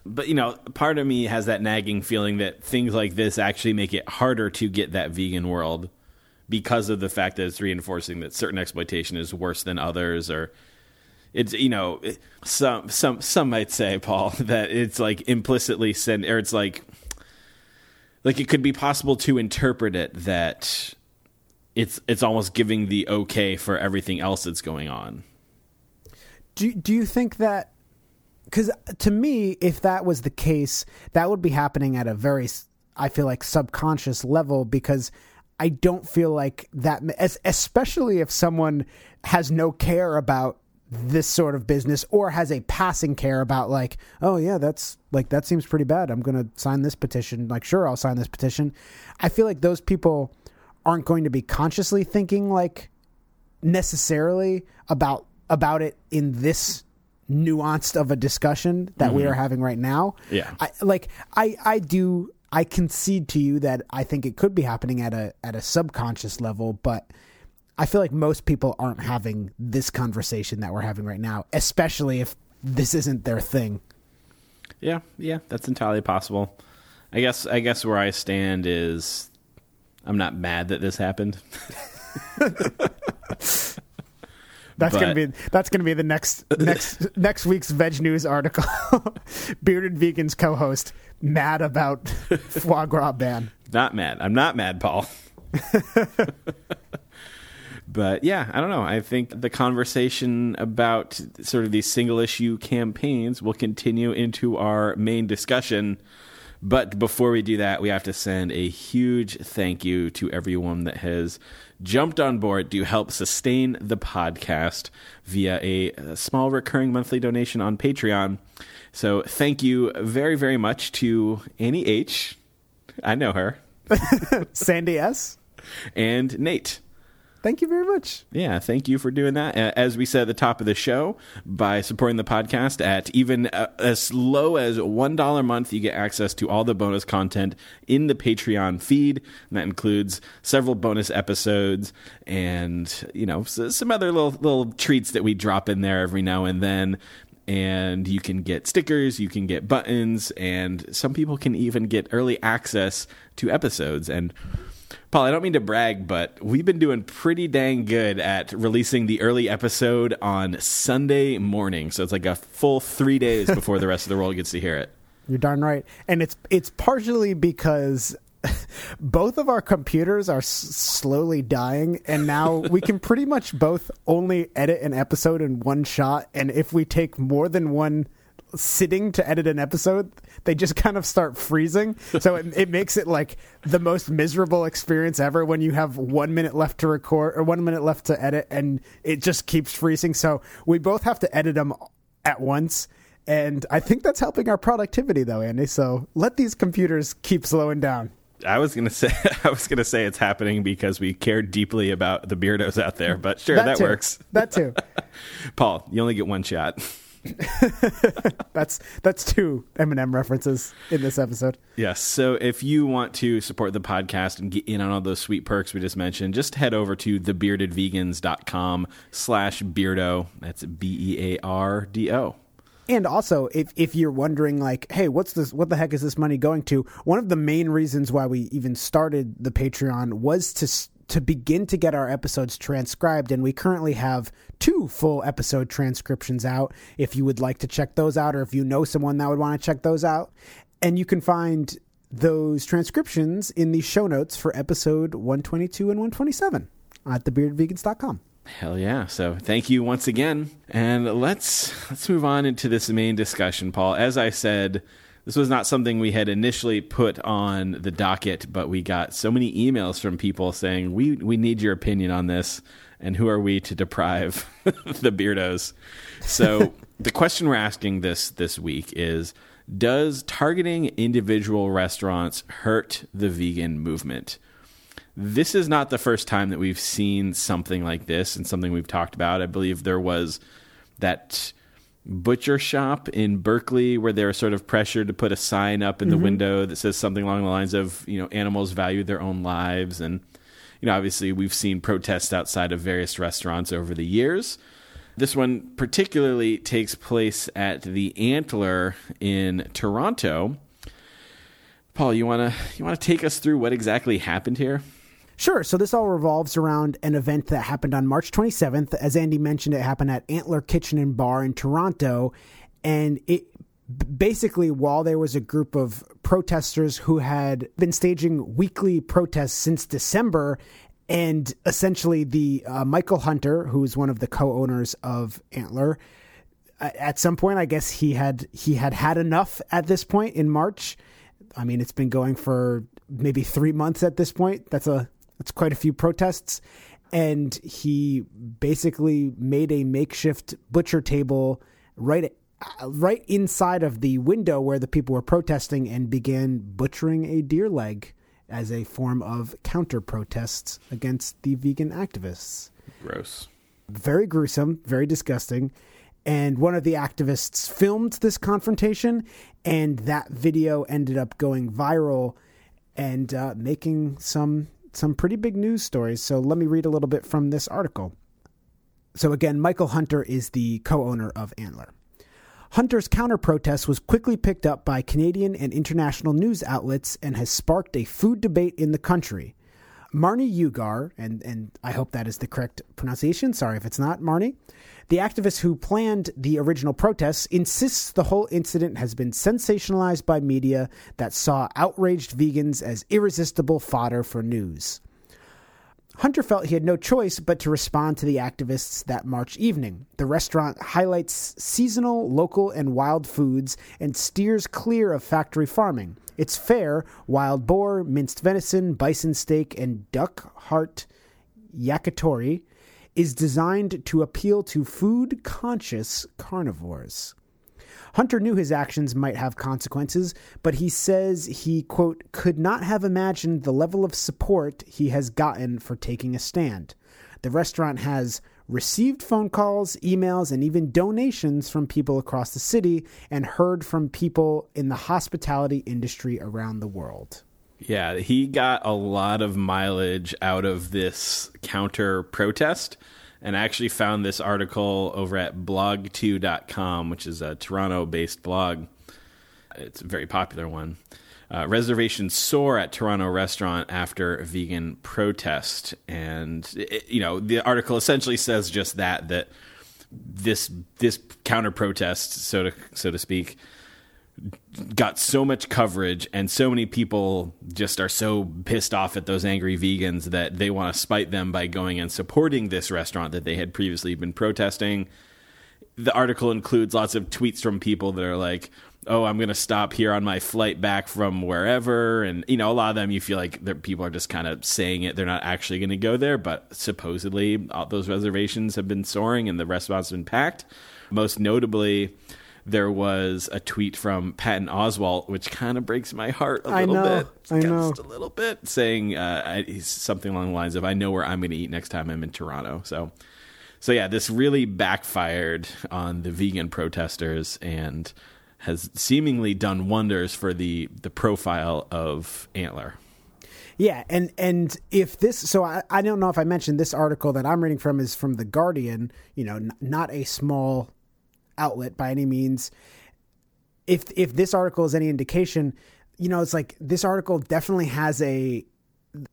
But you know, part of me has that nagging feeling that things like this actually make it harder to get that vegan world because of the fact that it's reinforcing that certain exploitation is worse than others or it's you know some some some might say Paul that it's like implicitly send or it's like like it could be possible to interpret it that it's it's almost giving the okay for everything else that's going on. do do you think that because to me if that was the case that would be happening at a very I feel like subconscious level because i don't feel like that es- especially if someone has no care about this sort of business or has a passing care about like oh yeah that's like that seems pretty bad i'm going to sign this petition like sure i'll sign this petition i feel like those people aren't going to be consciously thinking like necessarily about about it in this nuanced of a discussion that we mm-hmm. are having right now. Yeah. I like I I do I concede to you that I think it could be happening at a at a subconscious level, but I feel like most people aren't having this conversation that we're having right now, especially if this isn't their thing. Yeah, yeah, that's entirely possible. I guess I guess where I stand is I'm not mad that this happened. That's gonna be that's gonna be the next next next week's VegNews article. Bearded Vegans co-host mad about foie gras ban. Not mad. I'm not mad, Paul. But yeah, I don't know. I think the conversation about sort of these single issue campaigns will continue into our main discussion. But before we do that, we have to send a huge thank you to everyone that has jumped on board to help sustain the podcast via a, a small recurring monthly donation on Patreon. So thank you very, very much to Annie H. I know her. Sandy S. And Nate. Thank you very much. Yeah, thank you for doing that. As we said at the top of the show, by supporting the podcast at even uh, as low as $1 a month, you get access to all the bonus content in the Patreon feed. And that includes several bonus episodes and, you know, some other little, little treats that we drop in there every now and then. And you can get stickers, you can get buttons, and some people can even get early access to episodes. And Paul, I don't mean to brag, but we've been doing pretty dang good at releasing the early episode on Sunday morning. So it's like a full three days before the rest of the world gets to hear it. You're darn right. And it's it's partially because both of our computers are s- slowly dying and now we can pretty much both only edit an episode in one shot and if we take more than one sitting to edit an episode they just kind of start freezing so it, it makes it like the most miserable experience ever when you have one minute left to record or one minute left to edit and it just keeps freezing so we both have to edit them at once and I think that's helping our productivity, though, Andy. So let these computers keep slowing down. I was gonna say I was gonna say it's happening because we care deeply about the beardos out there, but sure that, too. works. That too. Paul, you only get one shot. That's that's two Eminem references in this episode. Yes. So if you want to support the podcast and get in on all those sweet perks we just mentioned, just head over to thebeardedvegans.com slash beardo. That's B-E-A-R-D-O. And also, if if you're wondering, like, hey, what's this? What the heck is this money going to? One of the main reasons why we even started the Patreon was to to begin to get our episodes transcribed, and we currently have two full episode transcriptions out. If you would like to check those out, or if you know someone that would want to check those out, and you can find those transcriptions in the show notes for episode 122 and 127 at thebeardedvegans.com. Hell yeah. So thank you once again. And let's let's move on into this main discussion, Paul. As I said, this was not something we had initially put on the docket, but we got so many emails from people saying, We we need your opinion on this and who are we to deprive the beardos? So the question we're asking this this week is does targeting individual restaurants hurt the vegan movement? this is not the first time that we've seen something like this and something we've talked about. I believe there was that butcher shop in Berkeley where they were sort of pressured to put a sign up in the mm-hmm. window that says something along the lines of, you know, animals value their own lives. And, you know, obviously we've seen protests outside of various restaurants over the years. This one particularly takes place at the Antler in Toronto. Paul, you wanna you wanna take us through what exactly happened here? Sure. So this all revolves around an event that happened on March 27th. As Andy mentioned, it happened at Antler Kitchen and Bar in Toronto. And it basically, while there was a group of protesters who had been staging weekly protests since December, and essentially the uh, Michael Hunter, who's one of the co-owners of Antler, at some point, I guess he had he had had enough at this point in March. I mean, it's been going for maybe three months at this point. That's a that's quite a few protests, and he basically made a makeshift butcher table right uh, right inside of the window where the people were protesting, and began butchering a deer leg as a form of counter protests against the vegan activists Gross. very gruesome, very disgusting. And one of the activists filmed this confrontation, and that video ended up going viral and uh, making some some pretty big news stories. So let me read a little bit from this article. So again, Michael Hunter is the co-owner of Antler. Hunter's counter protest was quickly picked up by Canadian and international news outlets and has sparked a food debate in the country. Marnie Ugar, and, and I hope that is the correct pronunciation, sorry if it's not, Marnie, the activist who planned the original protests, insists the whole incident has been sensationalized by media that saw outraged vegans as irresistible fodder for news. Hunter felt he had no choice but to respond to the activists that March evening. The restaurant highlights seasonal, local, and wild foods and steers clear of factory farming. Its fare wild boar, minced venison, bison steak, and duck heart yakitori is designed to appeal to food conscious carnivores. Hunter knew his actions might have consequences, but he says he, quote, could not have imagined the level of support he has gotten for taking a stand. The restaurant has received phone calls, emails, and even donations from people across the city and heard from people in the hospitality industry around the world. Yeah, he got a lot of mileage out of this counter protest and I actually found this article over at blogTO.com, which is a Toronto based blog. It's a very popular one. Uh, reservations soar at Toronto restaurant after vegan protest. And, it, you know, the article essentially says just that, that this this counter protest, so to so to speak, got so much coverage and so many people just are so pissed off at those angry vegans that they want to spite them by going and supporting this restaurant that they had previously been protesting. The article includes lots of tweets from people that are like, "Oh, I'm going to stop here on my flight back from wherever," and you know, a lot of them you feel like people are just kind of saying it; they're not actually going to go there, but supposedly all those reservations have been soaring and the restaurants have been packed. Most notably, there was a tweet from Patton Oswalt, which kind of breaks my heart a little know, bit. I know. Just a little bit, saying uh, I- something along the lines of, "I know where I'm going to eat next time I'm in Toronto." So, so yeah, this really backfired on the vegan protesters and has seemingly done wonders for the the profile of Antler. Yeah, and and if this, so I, I don't know if I mentioned this article that I'm reading from is from the Guardian. You know, n- not a small outlet by any means. If if this article is any indication, you know, it's like this article definitely has a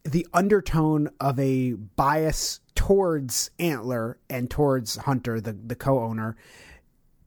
the undertone of a bias towards Antler and towards Hunter, the the co-owner,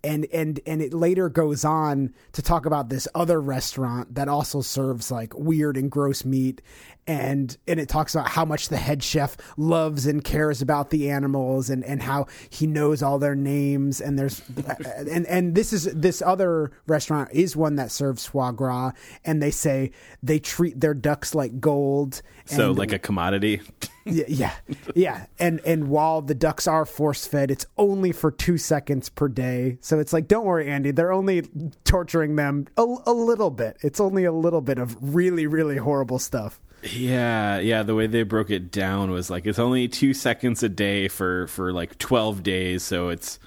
and and and it later goes on to talk about this other restaurant that also serves like weird and gross meat and and it talks about how much the head chef loves and cares about the animals and and how he knows all their names and there's and and this is this other restaurant is one that serves foie gras and they say they treat their ducks like gold So and- like a commodity. yeah, yeah, yeah. And and while the ducks are force fed, it's only for two seconds per day. So it's like, don't worry, Andy. They're only torturing them a, a little bit. It's only a little bit of really, really horrible stuff. Yeah, yeah. The way they broke it down was like it's only two seconds a day for for like twelve days, so it's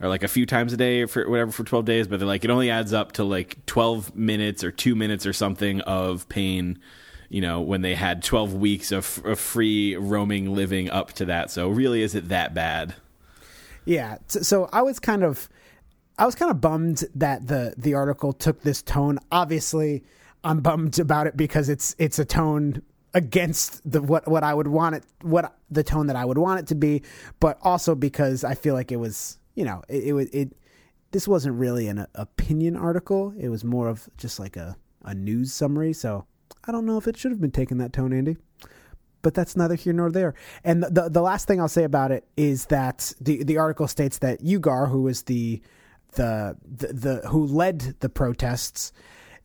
or like a few times a day for whatever for twelve days. But they're like it only adds up to like twelve minutes or two minutes or something of pain. You know, when they had twelve weeks of, of free roaming living up to that. So really, is it that bad? Yeah. So, so I was kind of, I was kind of bummed that the the article took this tone. Obviously, I'm bummed about it because it's it's a tone against the what what I would want it what the tone that I would want it to be, but also because I feel like it was you know it it, it this wasn't really an opinion article. It was more of just like a a news summary. So I don't know if it should have been taken that tone, Andy but that's neither here nor there. And the, the the last thing I'll say about it is that the the article states that Ugar, who was the the the, the who led the protests,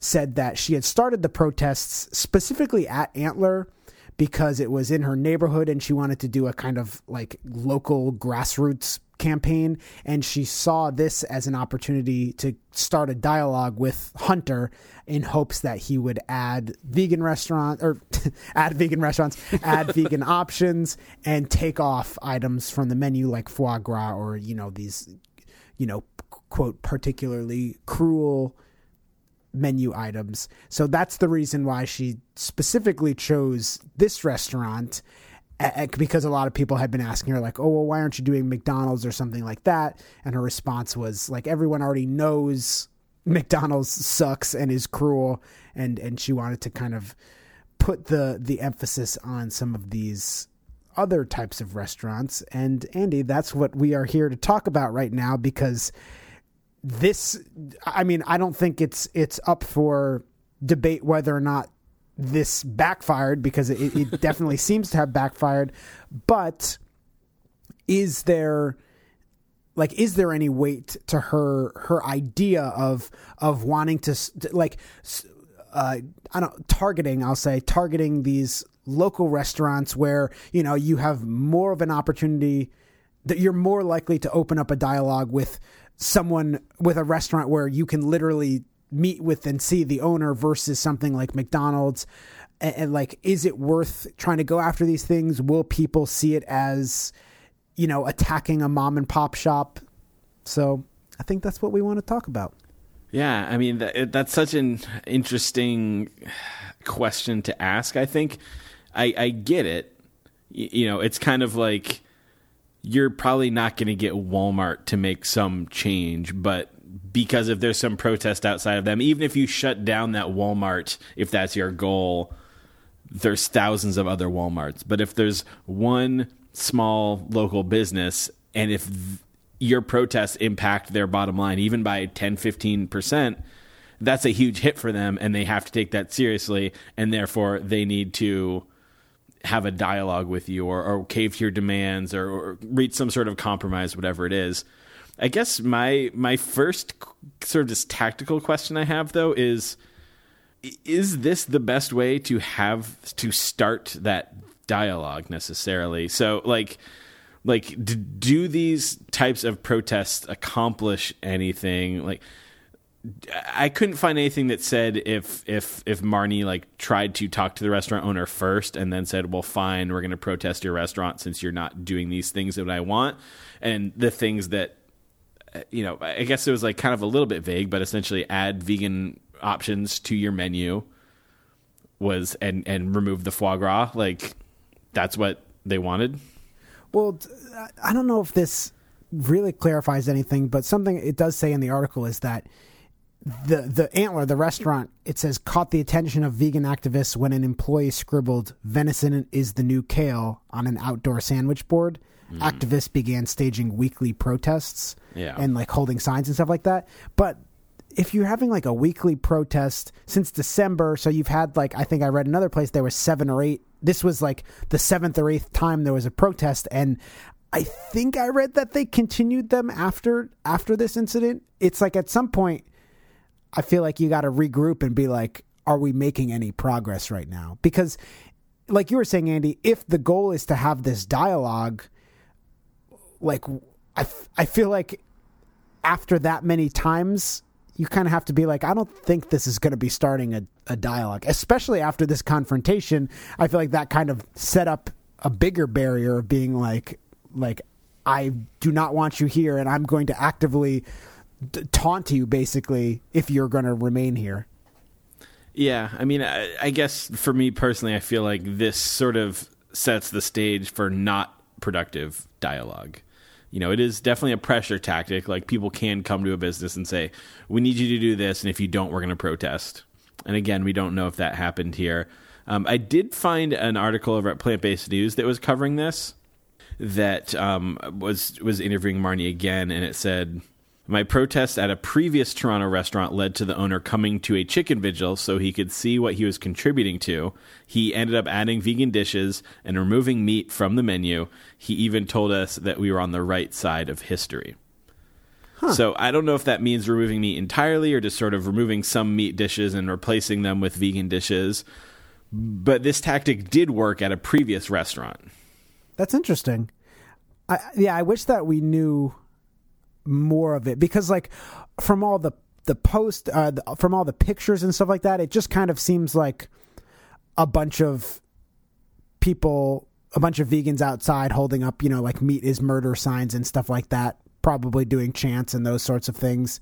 said that she had started the protests specifically at Antler because it was in her neighborhood and she wanted to do a kind of like local grassroots campaign. And she saw this as an opportunity to start a dialogue with Hunter in hopes that he would add vegan restaurant or add vegan restaurants, add vegan options and take off items from the menu like foie gras or you know these you know quote particularly cruel menu items. So that's the reason why she specifically chose this restaurant because a lot of people had been asking her like, "Oh, well why aren't you doing McDonald's or something like that?" And her response was like everyone already knows McDonald's sucks and is cruel and and she wanted to kind of put the the emphasis on some of these other types of restaurants and Andy that's what we are here to talk about right now because this i mean i don't think it's it's up for debate whether or not this backfired because it, it definitely seems to have backfired. But is there like is there any weight to her her idea of of wanting to like uh i don't targeting i'll say targeting these local restaurants where you know you have more of an opportunity that you're more likely to open up a dialogue with someone with a restaurant where you can literally meet with and see the owner versus something like McDonald's and, and like is it worth trying to go after these things will people see it as you know attacking a mom and pop shop so i think that's what we want to talk about Yeah, I mean that, that's such an interesting question to ask. I think I, I get it. You know, it's kind of like you're probably not going to get Walmart to make some change, but because if there's some protest outside of them, even if you shut down that Walmart, if that's your goal, there's thousands of other Walmarts. But if there's one small local business and if your protests impact their bottom line even by 10 15%, that's a huge hit for them and they have to take that seriously and therefore they need to have a dialogue with you or, or cave to your demands or, or reach some sort of compromise whatever it is. I guess my my first sort of just tactical question i have though is is this the best way to have to start that dialogue necessarily? So like like do these types of protests accomplish anything? Like I couldn't find anything that said if if if Marnie like tried to talk to the restaurant owner first and then said, "Well, fine, we're going to protest your restaurant since you're not doing these things that I want," and the things that uh, you know, I guess it was like kind of a little bit vague, but essentially add vegan options to your menu was and and remove the foie gras. Like that's what they wanted. Well, I don't know if this really clarifies anything, but something it does say in the article is that the the antler, the restaurant, it says caught the attention of vegan activists when an employee scribbled "venison is the new kale" on an outdoor sandwich board. Hmm. Activists began staging weekly protests Yeah. and like holding signs and stuff like that. But if you're having like a weekly protest since December, so you've had like I think I read another place there was seven or eight. This was like the seventh or eighth time there was a protest, and I think I read that they continued them after after this incident. It's like at some point, I feel like you got to regroup and be like, are we making any progress right now? Because, like you were saying, Andy, if the goal is to have this dialogue, like I, I feel like after that many times, you kind of have to be like, I don't think this is going to be starting a, a dialogue, especially after this confrontation. I feel like that kind of set up a bigger barrier of being like, like, I do not want you here, and I'm going to actively taunt you, basically, if you're going to remain here. Yeah, I mean, I, I guess for me personally, I feel like this sort of sets the stage for not productive dialogue. You know, it is definitely a pressure tactic. Like people can come to a business and say, "We need you to do this, and if you don't, we're going to protest." And again, we don't know if that happened here. Um, I did find an article over at Plant Based News that was covering this. That um, was was interviewing Marnie again, and it said, my protest at a previous Toronto restaurant led to the owner coming to a chicken vigil so he could see what he was contributing to. He ended up adding vegan dishes and removing meat from the menu. He even told us that we were on the right side of history. So I don't know if that means removing meat entirely or just sort of removing some meat dishes and replacing them with vegan dishes. But this tactic did work at a previous restaurant. That's interesting. I, yeah, I wish that we knew more of it because, like, from all the the post, uh, the, from all the pictures and stuff like that, it just kind of seems like a bunch of people, a bunch of vegans outside holding up, you know, like meat is murder signs and stuff like that, probably doing chants and those sorts of things.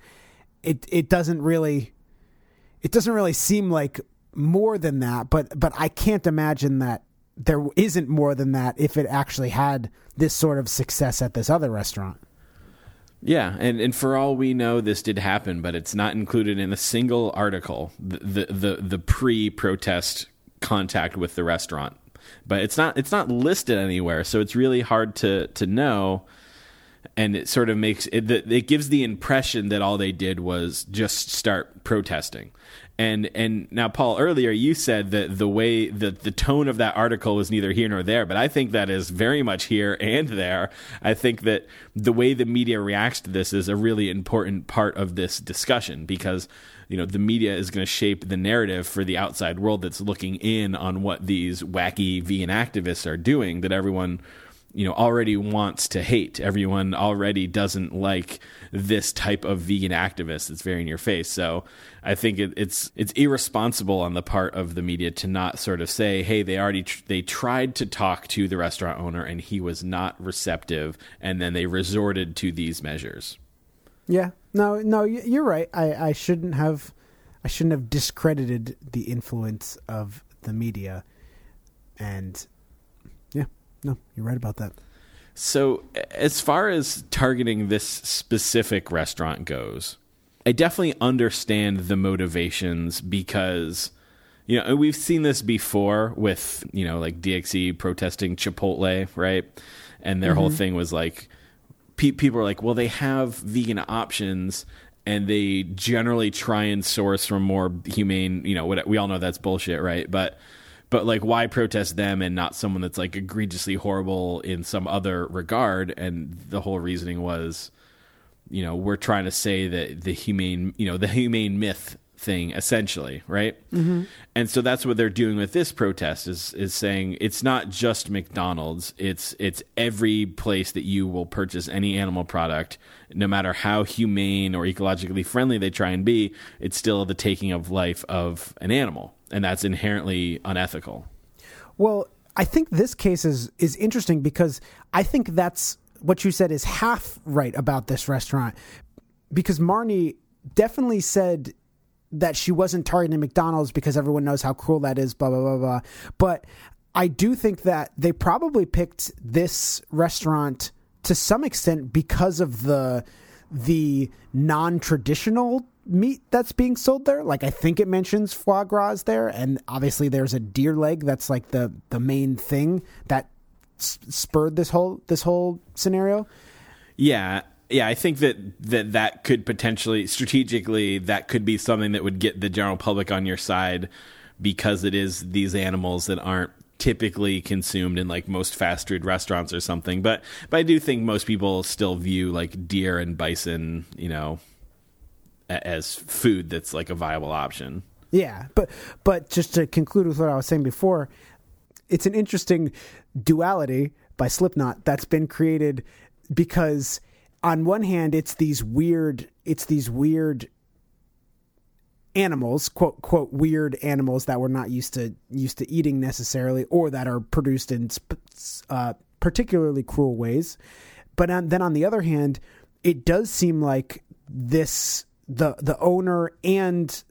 It it doesn't really, it doesn't really seem like more than that, but but I can't imagine that there isn't more than that if it actually had this sort of success at this other restaurant. Yeah, and, and for all we know, this did happen, but it's not included in a single article. The the the, the pre-protest contact with the restaurant, but it's not it's not listed anywhere, so it's really hard to to know. And it sort of makes it it gives the impression that all they did was just start protesting. And and now, Paul, earlier you said that the way that the tone of that article was neither here nor there, but I think that is very much here and there. I think that the way the media reacts to this is a really important part of this discussion because you know the media is going to shape the narrative for the outside world that's looking in on what these wacky vegan activists are doing that everyone you know already wants to hate. Everyone already doesn't like this type of vegan activist that's very in your face. So i think it, it's it's irresponsible on the part of the media to not sort of say hey they already tr- they tried to talk to the restaurant owner and he was not receptive and then they resorted to these measures. Yeah, no, no, you're right. I, I shouldn't have, I shouldn't have discredited the influence of the media, and no, you're right about that. So, as far as targeting this specific restaurant goes, I definitely understand the motivations because, you know, we've seen this before with, you know, like DXE protesting Chipotle, right? And their whole mm-hmm. thing was like, pe- people are like, well, they have vegan options and they generally try and source from more humane, you know, what we all know that's bullshit, right? But but like why protest them and not someone that's like egregiously horrible in some other regard? And the whole reasoning was you know we're trying to say that the humane you know the humane myth thing essentially right? Mm-hmm. and so that's what they're doing with this protest is is saying it's not just mcdonald's. It's it's every place that you will purchase any animal product no matter how humane or ecologically friendly they try and be it's still the taking of life of an animal. And that's inherently unethical. Well, I think this case is is interesting because I think that's what you said is half right about this restaurant. Because Marnie definitely said that she wasn't targeting McDonald's because everyone knows how cruel that is, blah blah blah blah. But I do think that they probably picked this restaurant to some extent because of the the non-traditional meat that's being sold there. Like I think it mentions foie gras there, and obviously there's a deer leg that's like the the main thing that s- spurred this whole this whole scenario. Yeah, yeah, I think that that that could potentially strategically that could be something that would get the general public on your side because it is these animals that aren't typically consumed in like most fast food restaurants or something. But but I do think most people still view like deer and bison, you know, as food that's like a viable option. Yeah, but but just to conclude with what I was saying before, it's an interesting duality by Slipknot that's been created because on one hand it's these weird it's these weird animals quote quote weird animals that we're not used to used to eating necessarily or that are produced in uh, particularly cruel ways. But on, then on the other hand it does seem like this the the owner and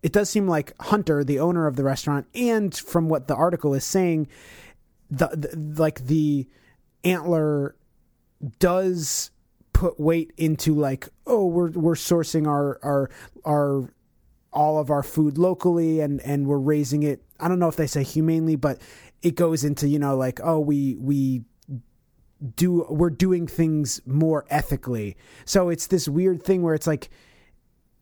it does seem like Hunter, the owner of the restaurant, and from what the article is saying, the, the like the antler does put weight into like, oh, we're we're sourcing our our our all of our food locally and and we're raising it. I don't know if they say humanely, but it goes into you know like, oh, we we do we're doing things more ethically. So it's this weird thing where it's like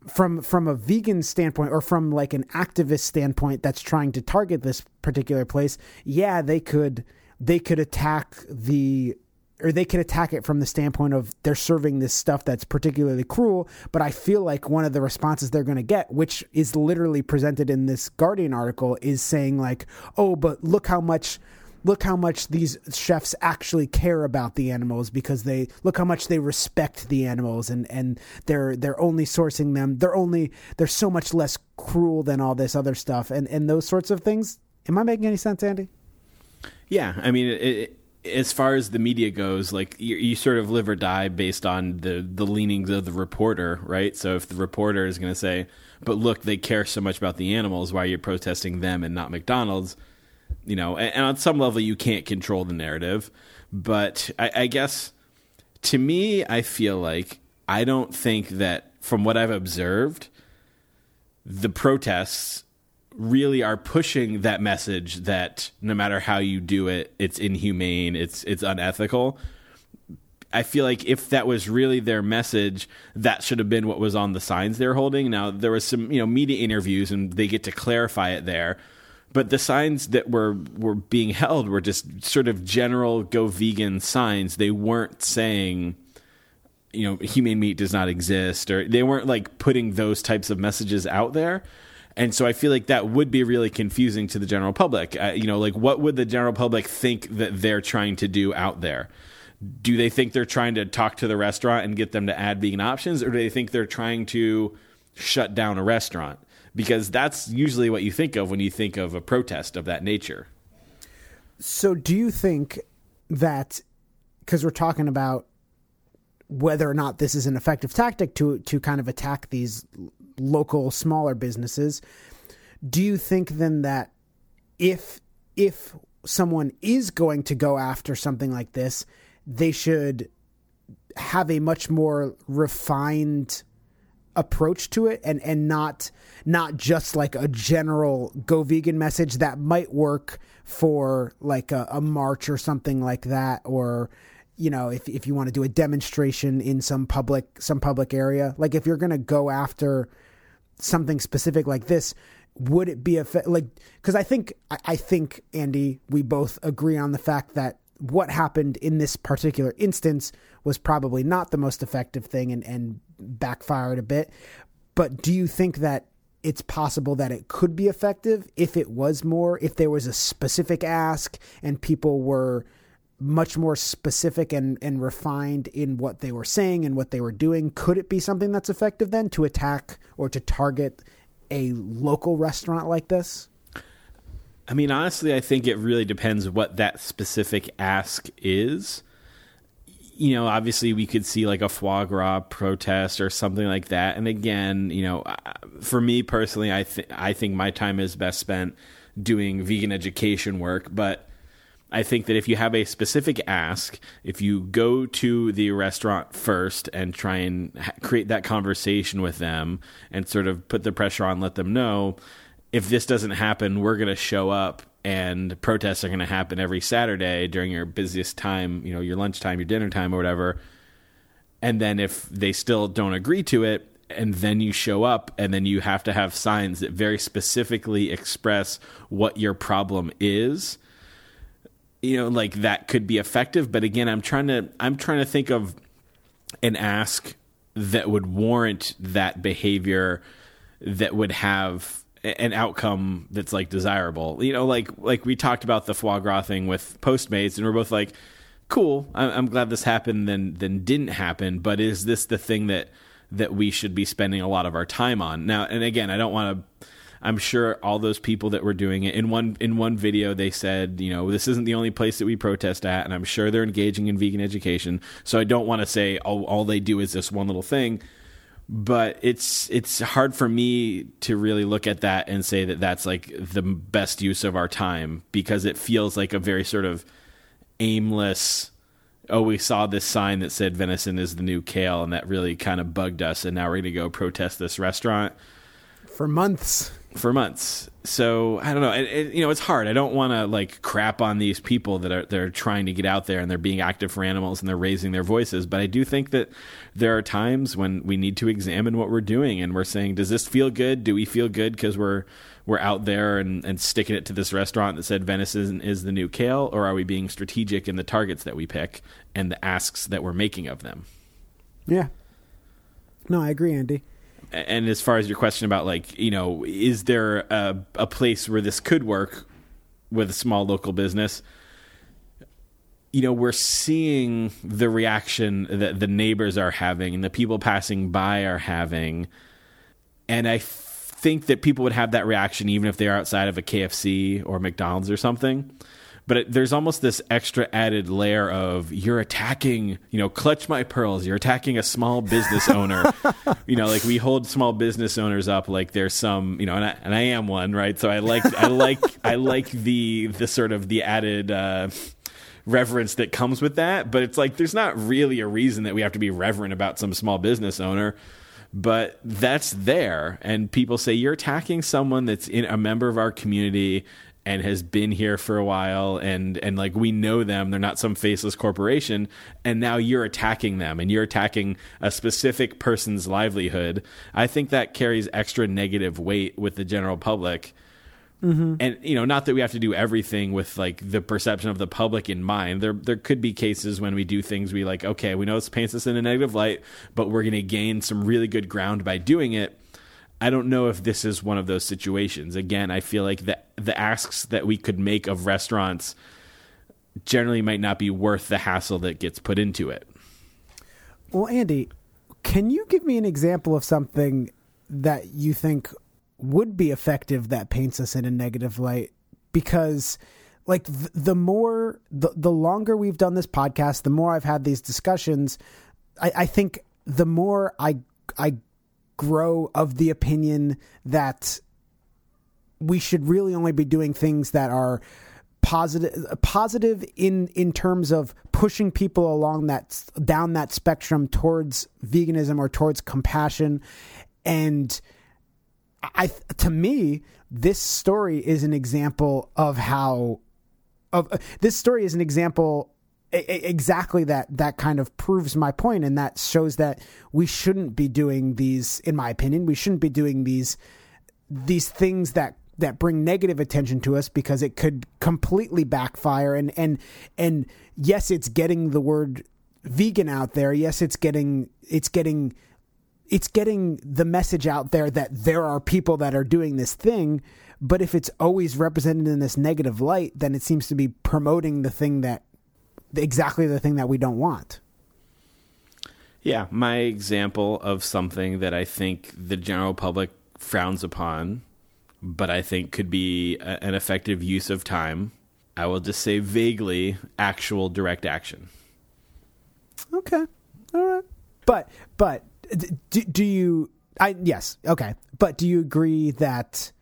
from from a vegan standpoint or from like an activist standpoint that's trying to target this particular place, yeah, they could they could attack the or they could attack it from the standpoint of they're serving this stuff that's particularly cruel, but I feel like one of the responses they're going to get, which is literally presented in this Guardian article, is saying like, "Oh, but look how much look how much these chefs actually care about the animals because they look how much they respect the animals and and they're they're only sourcing them. They're only they're so much less cruel than all this other stuff. And and those sorts of things. Am i making any sense andy? Yeah, I mean, it, it, as far as the media goes, like you, you sort of live or die based on the the leanings of the reporter, right? So if the reporter is going to say, "But look, they care so much about the animals. Why are you protesting them and not McDonald's?" You know, and, and on some level, you can't control the narrative. But I, I guess to me, I feel like I don't think that from what I've observed, the protests really are pushing that message that no matter how you do it, it's inhumane, it's it's unethical. I feel like if that was really their message, that should have been what was on the signs they're holding. Now there was some, you know, media interviews and they get to clarify it there. But the signs that were were being held were just sort of general go vegan signs. They weren't saying you know humane meat does not exist or they weren't like putting those types of messages out there and so i feel like that would be really confusing to the general public. Uh, you know like what would the general public think that they're trying to do out there? Do they think they're trying to talk to the restaurant and get them to add vegan options or do they think they're trying to shut down a restaurant? Because that's usually what you think of when you think of a protest of that nature. So, do you think that because we're talking about whether or not this is an effective tactic to to kind of attack these local smaller businesses, do you think then that if if someone is going to go after something like this, they should have a much more refined approach to it and and not not just like a general go vegan message that might work for like a, a march or something like that? Or you know if if you want to do a demonstration in some public some public area like if you're going to go after something specific like this would it be a like because i think I, think andy we both agree on the fact that what happened in this particular instance was probably not the most effective thing and, and backfired a bit. But do you think that it's possible that it could be effective if it was more if there was a specific ask and people were much more specific and, and refined in what they were saying and what they were doing could it be something that's effective then to attack or to target a local restaurant like this I mean, honestly, I think it really depends what that specific ask is. You know, obviously, we could see like a foie gras protest or something like that. And again, you know, for me personally, I think I think my time is best spent doing vegan education work. But I think that if you have a specific ask, if you go to the restaurant first and try and ha- create that conversation with them and sort of put the pressure on, let them know if this doesn't happen, we're going to show up and protests are going to happen every Saturday during your busiest time, you know, your lunchtime, your dinner time, or whatever. And then if they still don't agree to it, and then you show up, and then you have to have signs that very specifically express what your problem is. You know, like that could be effective. But again, I'm trying to I'm trying to think of an ask that would warrant that behavior that would have an outcome that's like desirable. You know, like like we talked about the foie gras thing with Postmates, and we're both like, "Cool, I'm, glad this happened." Then then didn't happen, but is this the thing that that we should be spending a lot of our time on now? And again, I don't want to. I'm sure all those people that were doing it in one in one video they said, you know, this isn't the only place that we protest at, and I'm sure they're engaging in vegan education. So I don't want to say all they do is this one little thing but it's it's hard for me to really look at that and say that that's like the best use of our time because it feels like a very sort of aimless oh we saw this sign that said venison is the new kale and that really kind of bugged us and now we're going to go protest this restaurant for months for months. So I don't know. It, it, you know, it's hard. I don't want to like crap on these people that are they're trying to get out there and they're being active for animals and they're raising their voices. But I do think that there are times when we need to examine what we're doing and we're saying, does this feel good? Do we feel good because we're we're out there and, and sticking it to this restaurant that said venison is the new kale, or are we being strategic in the targets that we pick and the asks that we're making of them? Yeah. No, I agree, Andy and as far as your question about like you know is there a, a place where this could work with a small local business? You know we're seeing the reaction that the neighbors are having and the people passing by are having. And i think that people would have that reaction even if they're outside of a kfc or mcdonald's or something but it, there's almost this extra added layer of you're attacking, you know, clutch my pearls. You're attacking a small business owner. you know, like we hold small business owners up like there's some, you know, and I, and I am one, right? So I like, I like, I like the the sort of the added. Uh, reverence that comes with that but it's like there's not really a reason that we have to be reverent about some small business owner but that's there and people say you're attacking someone that's in a member of our community and has been here for a while and and like we know them. They're not some faceless corporation. And now you're attacking them and you're attacking a specific person's livelihood. I think that carries extra negative weight with the general public. Mm-hmm. and you know not that we have to do everything with like the perception of the public in mind. There there could be cases when we do things we like okay we know this paints us in a negative light but we're going to gain some really good ground by doing it I don't know if this is one of those situations. Again, I feel like the the asks that we could make of restaurants generally might not be worth the hassle that gets put into it. Well, Andy, can you give me an example of something that you think would be effective that paints us in a negative light? Because like the, more the, the longer we've done this podcast, the more I've had these discussions, I, I think the more I I grow of the opinion that we should really only be doing things that are positive positive in in terms of pushing people along that down that spectrum towards veganism or towards compassion. And i to me this story is an example of how of this story is an example exactly that that kind of proves my point and that shows that we shouldn't be doing these in my opinion we shouldn't be doing these these things that that bring negative attention to us because it could completely backfire and and and yes it's getting the word vegan out there yes it's getting it's getting it's getting the message out there that there are people that are doing this thing. But if it's always represented in this negative light, then it seems to be promoting the thing that exactly the thing that we don't want. Yeah, my example of something that I think the general public frowns upon, but I think could be a, an effective use of time. I will just say vaguely actual direct action. Okay. All right. But but do, do you I yes, okay. But do you agree that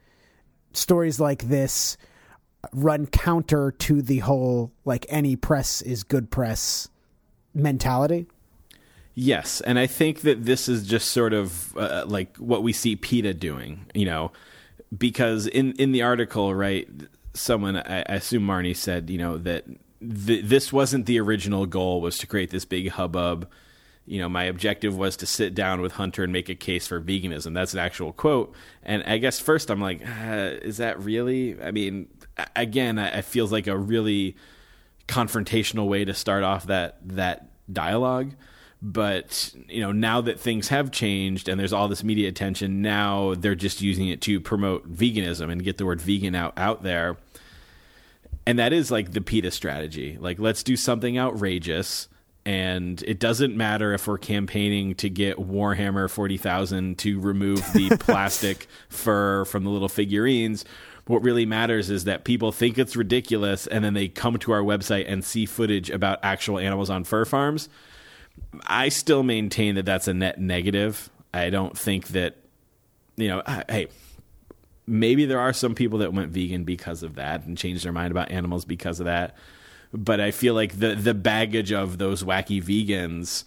stories like this run counter to the whole like any press is good press mentality? Yes, and I think that this is just sort of uh, like what we see PETA doing, you know, because in in the article, right, someone I, I assume Marnie said, you know, that th- this wasn't the original goal was to create this big hubbub. You know, my objective was to sit down with Hunter and make a case for veganism. That's an actual quote. And I guess first I'm like, uh, is that really? I mean, again, it feels like a really confrontational way to start off that that dialogue. But you know now that things have changed and there's all this media attention now they're just using it to promote veganism and get the word vegan out out there. And that is like the PETA strategy. Like let's do something outrageous. And it doesn't matter if we're campaigning to get Warhammer 40,000 to remove the plastic fur from the little figurines what really matters is that people think it's ridiculous and then they come to our website and see footage about actual animals on fur farms I still maintain that that's a net negative. I don't think that, you know, hey, maybe there are some people that went vegan because of that and changed their mind about animals because of that. But I feel like the the baggage of those wacky vegans,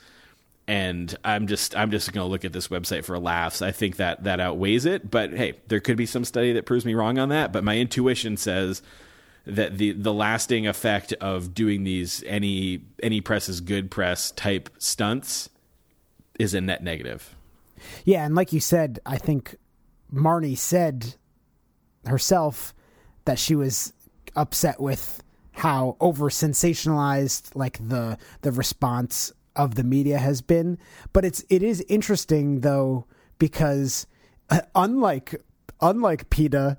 and I'm just I'm just going to look at this website for laughs. I think that that outweighs it. But hey, there could be some study that proves me wrong on that. But my intuition says that the the lasting effect of doing these any any press is good press type stunts is a net negative. Yeah, and like you said, I think Marnie said herself that she was upset with how over sensationalized like the the response of the media has been. But it's it is interesting though because uh, unlike unlike PETA,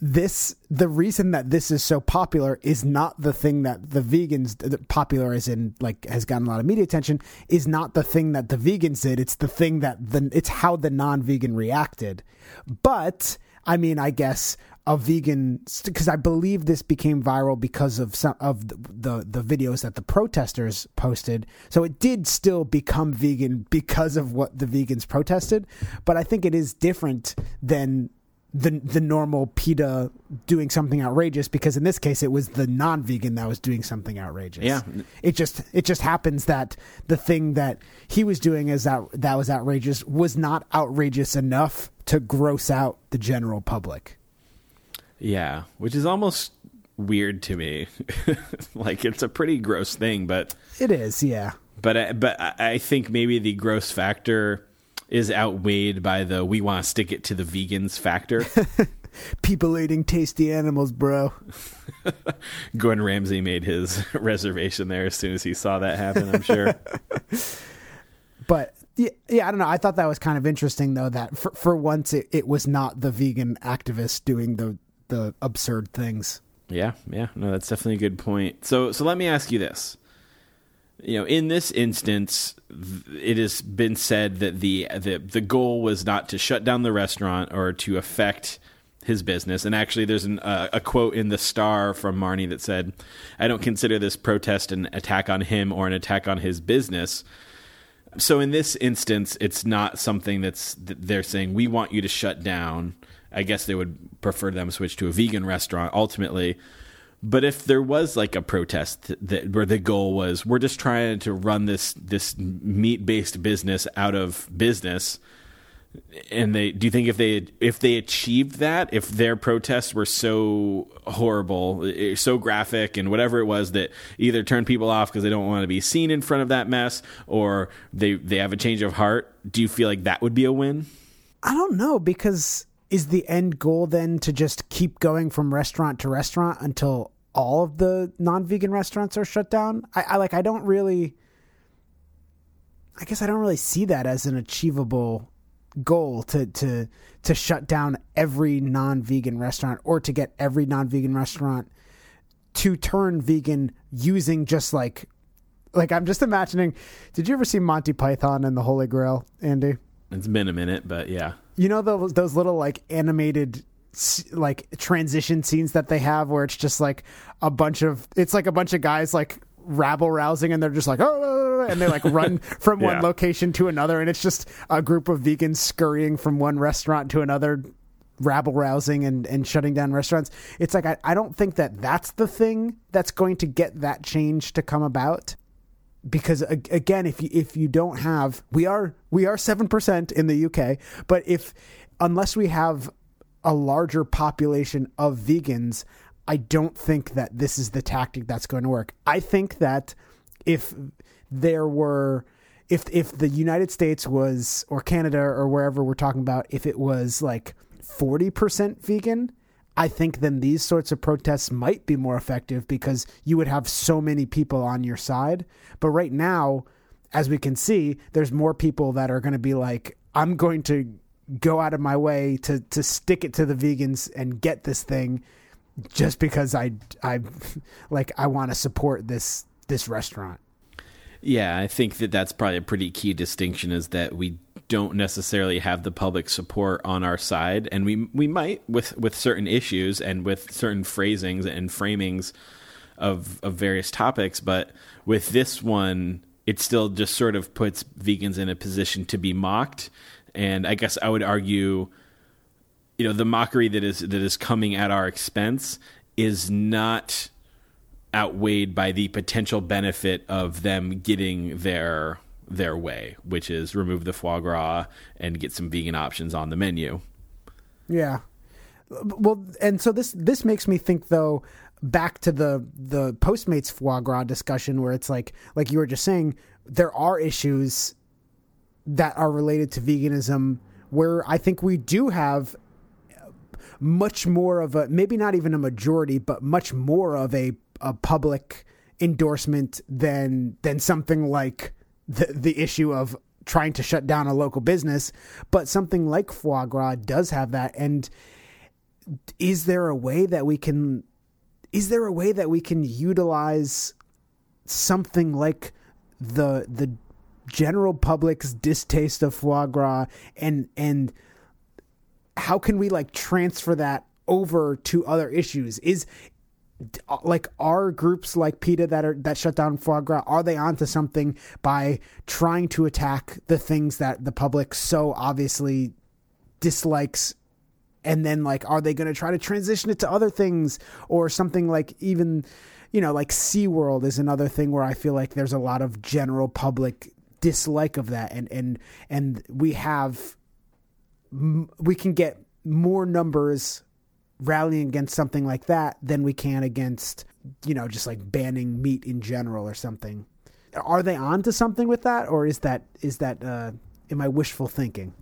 this the reason that this is so popular is not the thing that the vegans popular as in like has gotten a lot of media attention is not the thing that the vegans did it's the thing that the it's how the non-vegan reacted but i mean i guess a vegan because i believe this became viral because of some of the, the the videos that the protesters posted so it did still become vegan because of what the vegans protested but i think it is different than the the normal PETA doing something outrageous because in this case it was the non-vegan that was doing something outrageous. Yeah. It just it just happens that the thing that he was doing is that that was outrageous was not outrageous enough to gross out the general public. Yeah, which is almost weird to me. like it's a pretty gross thing, but It is, yeah. but I, but I I think maybe the gross factor is outweighed by the we want to stick it to the vegans factor. People eating tasty animals, bro. Gordon Ramsay made his reservation there as soon as he saw that happen. I'm sure. But yeah, yeah, I don't know. I thought that was kind of interesting though that for for once it, it was not the vegan activist doing the the absurd things. Yeah, yeah, no, that's definitely a good point. So, so let me ask you this: you know, in this instance, it has been said that the the the goal was not to shut down the restaurant or to affect his business. And actually, there's an, uh, a quote in the Star from Marnie that said, "I don't consider this protest an attack on him or an attack on his business." So in this instance, it's not something that's that they're saying we want you to shut down. I guess they would prefer them switch to a vegan restaurant ultimately. But if there was like a protest that where the goal was we're just trying to run this this meat based business out of business, and they do you think if they if they achieved that if their protests were so horrible eh, so graphic and whatever it was that either turned people off because they don't want to be seen in front of that mess or they they have a change of heart do you feel like that would be a win I don't know because is the end goal then to just keep going from restaurant to restaurant until all of the non-vegan restaurants are shut down? I, I like I don't really I guess I don't really see that as an achievable goal to to to shut down every non-vegan restaurant or to get every non-vegan restaurant to turn vegan using just like like I'm just imagining did you ever see Monty Python and the Holy Grail Andy It's been a minute, but yeah. You know those those little like animated like transition scenes that they have where it's just like a bunch of it's like a bunch of guys like rabble rousing and they're just like oh, oh, oh, oh and they like run from one location to another and it's just a group of vegans scurrying from one restaurant to another rabble rousing and, and shutting down restaurants. It's like I, I don't think that that's the thing that's going to get that change to come about because again if you if you don't have we are we are 7% in the UK but if unless we have a larger population of vegans I don't think that this is the tactic that's going to work. I think that if there were if if the United States was or Canada or wherever we're talking about if it was like 40% vegan I think then these sorts of protests might be more effective because you would have so many people on your side. But right now, as we can see, there's more people that are going to be like, I'm going to go out of my way to to stick it to the vegans and get this thing just because I I like I want to support this this restaurant. Yeah, I think that that's probably a pretty key distinction is that we don't necessarily have the public support on our side, and we we might with with certain issues and with certain phrasings and framings of of various topics, but with this one, it still just sort of puts vegans in a position to be mocked, and I guess I would argue you know the mockery that is that is coming at our expense is not outweighed by the potential benefit of them getting their their way, which is remove the foie gras and get some vegan options on the menu. Yeah. Well, and so this this makes me think though back to the the Postmates foie gras discussion where it's like like you were just saying there are issues that are related to veganism where I think we do have much more of a maybe not even a majority but much more of a a public endorsement than than something like the the issue of trying to shut down a local business but something like foie gras does have that. And is there a way that we can is there a way that we can utilize something like the the general public's distaste of foie gras and and how can we like transfer that over to other issues? Is like are groups like PETA that are that shut down foie gras are they onto something by trying to attack the things that the public so obviously dislikes? And then like are they going to try to transition it to other things or something like even you know like SeaWorld is another thing where I feel like there's a lot of general public dislike of that. And and and we have we can get more numbers rallying against something like that than we can against you know just like banning meat in general or something are they on to something with that or is that is that uh am i wishful thinking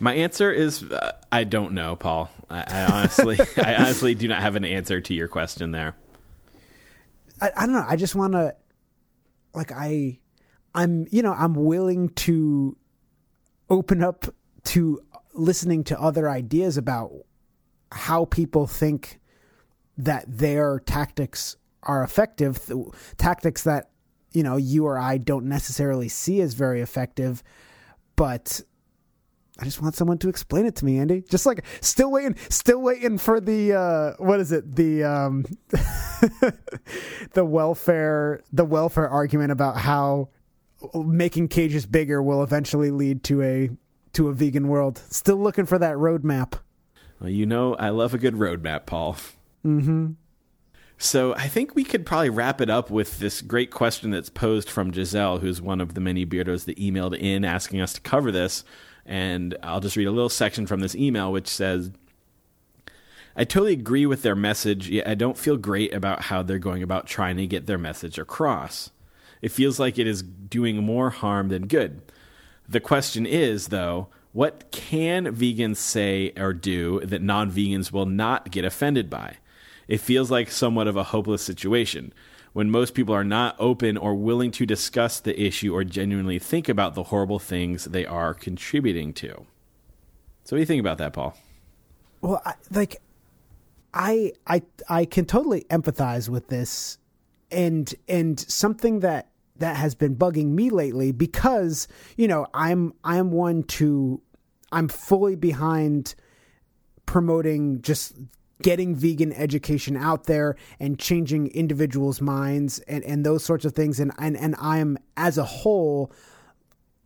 My answer is uh, I don't know, Paul. I, I honestly, I honestly do not have an answer to your question there. I, I don't know. I just want to, like, I, I'm, you know, I'm willing to open up to listening to other ideas about how people think that their tactics are effective, th- tactics that, you know, you or I don't necessarily see as very effective, but I just want someone to explain it to me, Andy. Just like still waiting, still waiting for the uh what is it? The um the welfare the welfare argument about how making cages bigger will eventually lead to a to a vegan world. Still looking for that roadmap. Well, you know, I love a good roadmap, Paul. Mm-hmm. So I think we could probably wrap it up with this great question that's posed from Giselle, who's one of the many beardos that emailed in asking us to cover this. And I'll just read a little section from this email, which says, I totally agree with their message, yet I don't feel great about how they're going about trying to get their message across. It feels like it is doing more harm than good. The question is, though, what can vegans say or do that non vegans will not get offended by? It feels like somewhat of a hopeless situation. when most people are not open or willing to discuss the issue or genuinely think about the horrible things they are contributing to. So, what do you think about that, Paul? Well, I, like I I I can totally empathize with this and and something that that has been bugging me lately because, you know, I'm I'm one to I'm fully behind promoting just getting vegan education out there and changing individuals' minds and, and those sorts of things. And, and and I'm as a whole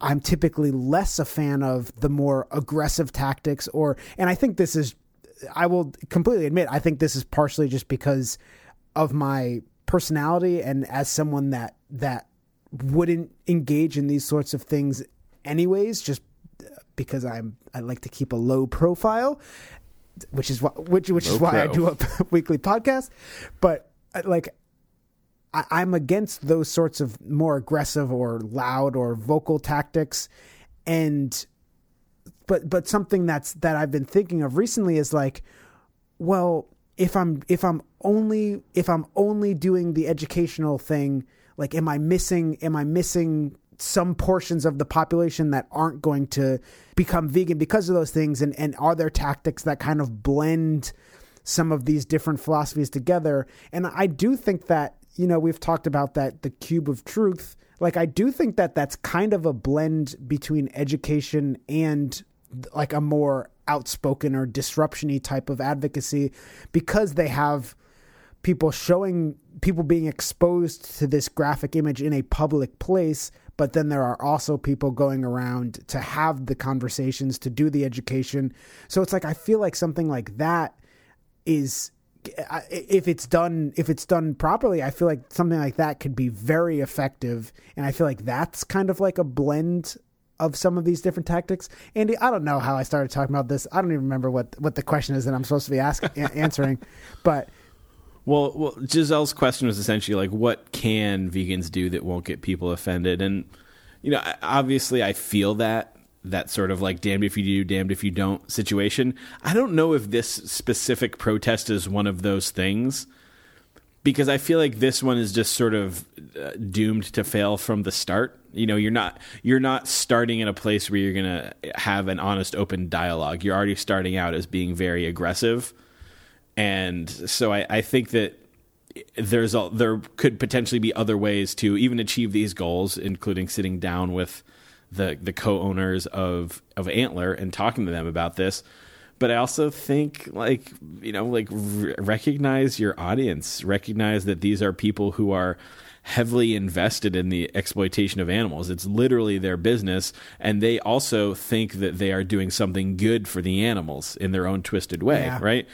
I'm typically less a fan of the more aggressive tactics or and I think this is I will completely admit I think this is partially just because of my personality and as someone that that wouldn't engage in these sorts of things anyways just because I'm I like to keep a low profile which is what which which is Low why I do a weekly podcast. But uh, like I, I'm against those sorts of more aggressive or loud or vocal tactics. And but but something that's that I've been thinking of recently is like well if I'm if I'm only if I'm only doing the educational thing like am I missing am I missing some portions of the population that aren't going to become vegan because of those things and and are there tactics that kind of blend some of these different philosophies together? And I do think that you know we've talked about that the cube of truth. Like I do think that that's kind of a blend between education and like a more outspoken or disruptiony type of advocacy because they have people showing people being exposed to this graphic image in a public place but then there are also people going around to have the conversations to do the education. So it's like i feel like something like that is if it's done if it's done properly i feel like something like that could be very effective. And i feel like that's kind of like a blend of some of these different tactics. Andy i don't know how i started talking about this. I don't even remember what what the question is that i'm supposed to be asking answering. But Well, well, Giselle's question was essentially like, what can vegans do that won't get people offended? And you know, obviously, I feel that that sort of like damned if you do, damned if you don't situation. I don't know if this specific protest is one of those things because I feel like this one is just sort of uh, doomed to fail from the start. You know, you're not you're not starting in a place where you're going to have an honest, open dialogue. You're already starting out as being very aggressive and so I, I think that there's a, there could potentially be other ways to even achieve these goals, including sitting down with the the co-owners of of Antler and talking to them about this. But I also think like you know like r- recognize your audience, recognize that these are people who are heavily invested in the exploitation of animals. It's literally their business, and they also think that they are doing something good for the animals in their own twisted way, Yeah. right?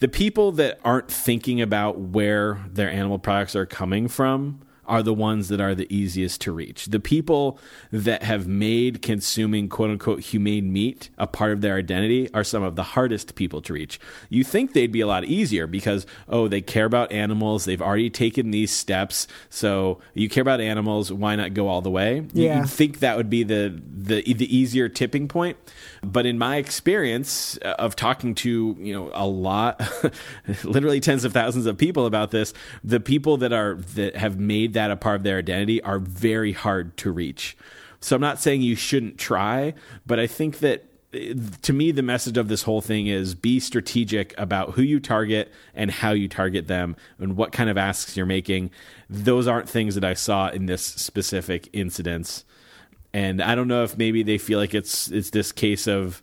The people that aren't thinking about where their animal products are coming from are the ones that are the easiest to reach. The people that have made consuming quote unquote humane meat a part of their identity are some of the hardest people to reach. You think they'd be a lot easier because, oh, they care about animals. They've already taken these steps. So you care about animals. Why not go all the way? You- Yeah. You'd think that would be the, the, the easier tipping point. But in my experience uh, of talking to, you know, a lot, literally tens of thousands of people about this, the people that are, that have made that a part of their identity are very hard to reach. So I'm not saying you shouldn't try, but I think that uh, to me the message of this whole thing is be strategic about who you target and how you target them and what kind of asks you're making. Those aren't things that I saw in this specific incidents. And I don't know if maybe they feel like it's it's this case of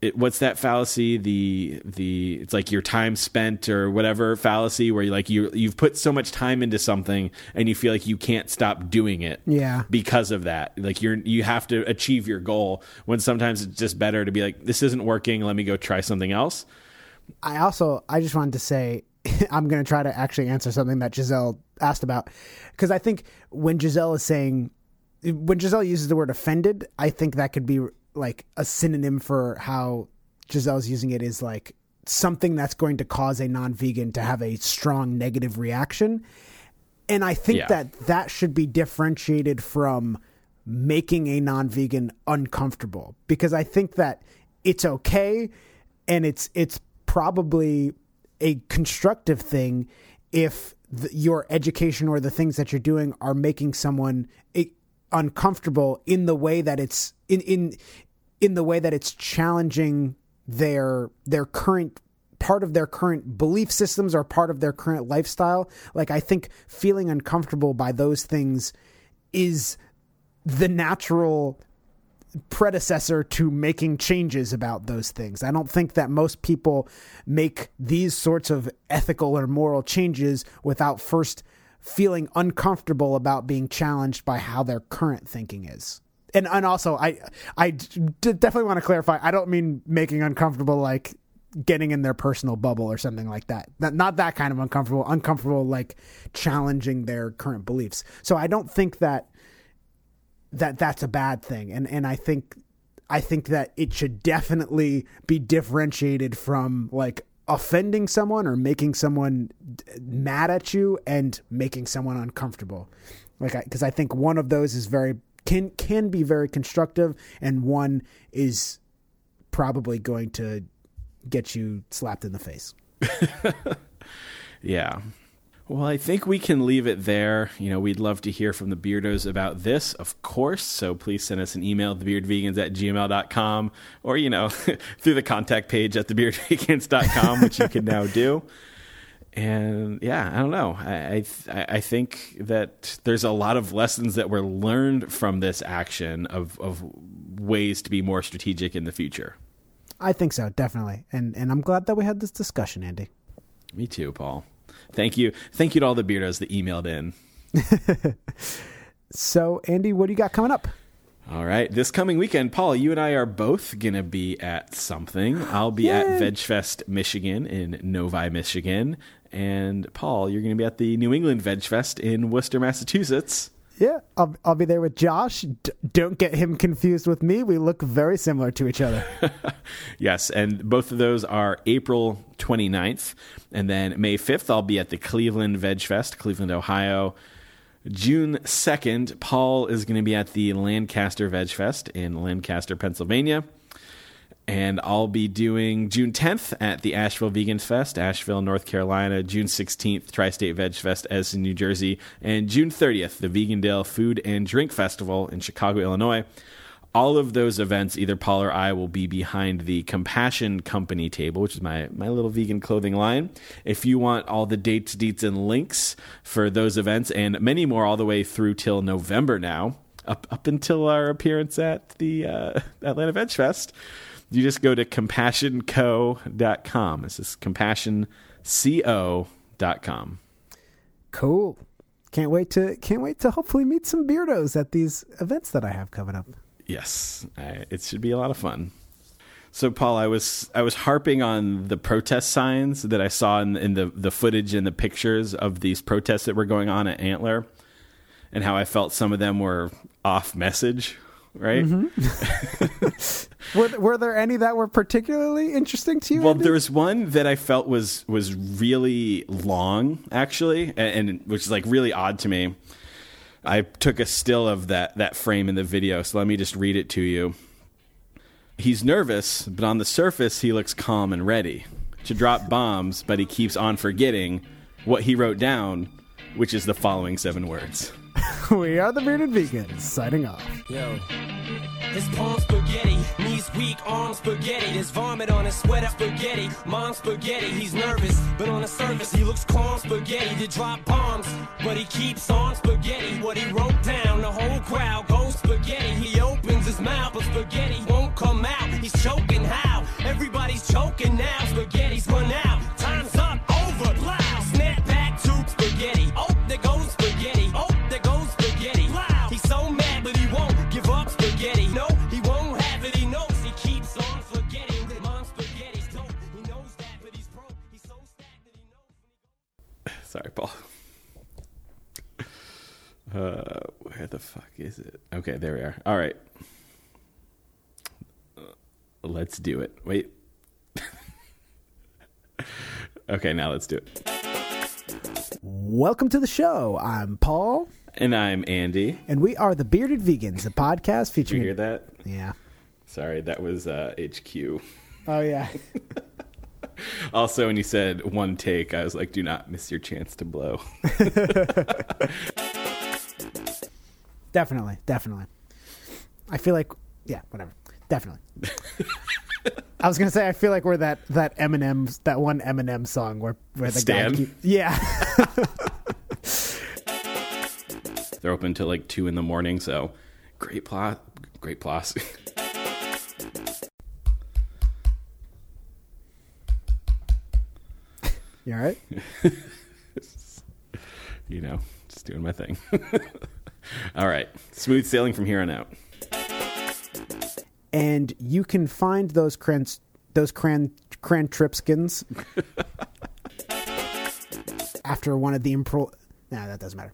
it, what's that fallacy? The the it's like your time spent or whatever fallacy where you like you you've put so much time into something and you feel like you can't stop doing it. Yeah. Because of that, like you're you have to achieve your goal. When sometimes it's just better to be like, this isn't working. Let me go try something else. I also I just wanted to say I'm going to try to actually answer something that Giselle asked about because I think when Giselle is saying when Giselle uses the word offended, I think that could be like a synonym for how Giselle's using it is like something that's going to cause a non-vegan to have a strong negative reaction. And I think Yeah. that that should be differentiated from making a non-vegan uncomfortable because I think that it's okay and it's it's probably a constructive thing if the, your education or the things that you're doing are making someone eh, uncomfortable in the way that it's in in in the way that it's challenging their their current part of their current belief systems or part of their current lifestyle like i think feeling uncomfortable by those things is the natural predecessor to making changes about those things. I don't think that most people make these sorts of ethical or moral changes without first feeling uncomfortable about being challenged by how their current thinking is. And and also I I d- definitely want to clarify I don't mean making uncomfortable like getting in their personal bubble or something like that. Not, not that kind of uncomfortable, uncomfortable like challenging their current beliefs. So I don't think that that that's a bad thing and and I think I think that it should definitely be differentiated from like offending someone or making someone mad at you and making someone uncomfortable like because I, think one of those is very can can be very constructive and one is probably going to get you slapped in the face Yeah. Well, I think we can leave it there. You know, we'd love to hear from the Beardos about this, of course. So please send us an email, thebeardedvegans at gmail.com, or, you know, through the contact page at thebeardedvegans.com, which you can now do. And yeah, I don't know. I, I I think that there's a lot of lessons that were learned from this action of, of ways to be more strategic in the future. I think so definitely and and I'm glad that we had this discussion Andy Me too, Paul. Thank you. Thank you to all the Beardos that emailed in. so Andy what do you got coming up All right. This coming weekend, Paul, you and I are both going to be at something. I'll be at VegFest Michigan in Novi, Michigan. And Paul, you're going to be at the New England VegFest in Worcester, Massachusetts. Yeah, I'll, I'll be there with Josh. D- don't get him confused with me. We look very similar to each other. Yes, and both of those are April 29th. And then May 5th, I'll be at the Cleveland Veg Fest, Cleveland, Ohio. June 2nd, Paul is going to be at the Lancaster Veg Fest in Lancaster, Pennsylvania. And I'll be doing June 10th at the Asheville Vegans Fest, Asheville, North Carolina. June 16th, Tri State Veg Fest, Edison, New Jersey. And June 30th, the Vegandale Food and Drink Festival in Chicago, Illinois. All of those events, either Paul or I will be behind the Compassion Company table, which is my, my little vegan clothing line. If you want all the dates, deets, and links for those events and many more all the way through till November now, up, up until our appearance at the uh, Atlanta Veg Fest, you just go to compassionco.com. This is compassionco.com. cool. Can't wait to can't wait to hopefully meet some beardos at these events that I have coming up. Yes, I, it should be a lot of fun. So, Paul, I was I was harping on the protest signs that I saw in, in the the footage and the pictures of these protests that were going on at Antler, and how I felt some of them were off message. Right. Mm-hmm. Were, were there any that were particularly interesting to you? Well, Andy? there was one that I felt was was really long, actually, and, and which is like really odd to me. I took a still of that that frame in the video, so let me just read it to you. He's nervous, but on the surface he looks calm and ready to drop bombs, but he keeps on forgetting what he wrote down, which is the following seven words. we are the bearded vegans signing off. Yo. His palm spaghetti, knees weak, arms spaghetti. There's vomit on his sweater spaghetti. Mom spaghetti, he's nervous, but on the surface he looks calm spaghetti to drop bombs. But he keeps on spaghetti. What he wrote down, the whole crowd goes spaghetti. He opens his mouth, but spaghetti won't come out. He's choking how? Everybody's choking now. Spaghetti's run out. Time's up, over, plow. Snap back to spaghetti. Oh, there goes Sorry, Paul. Uh, where the fuck is it? Okay, there we are. All right. Uh, let's do it. Wait. okay, now let's do it. Welcome to the show. I'm Paul, And I'm Andy. and we are the Bearded Vegans, a podcast Did you hear that? Yeah. Sorry, that was uh, HQ. Oh yeah. Also, when you said one take, I was like, do not miss your chance to blow. Definitely, definitely. I feel like, yeah, whatever. Definitely. I was gonna say I feel like we're that that Eminem that one Eminem song where where the Stan? guy keep, yeah They're open till like two in the morning, so great plot, great plus. You all right you know, just doing my thing. All right, smooth sailing from here on out. and you can find those cran those cran crantripskins after one of the impro. Nah, that doesn't matter.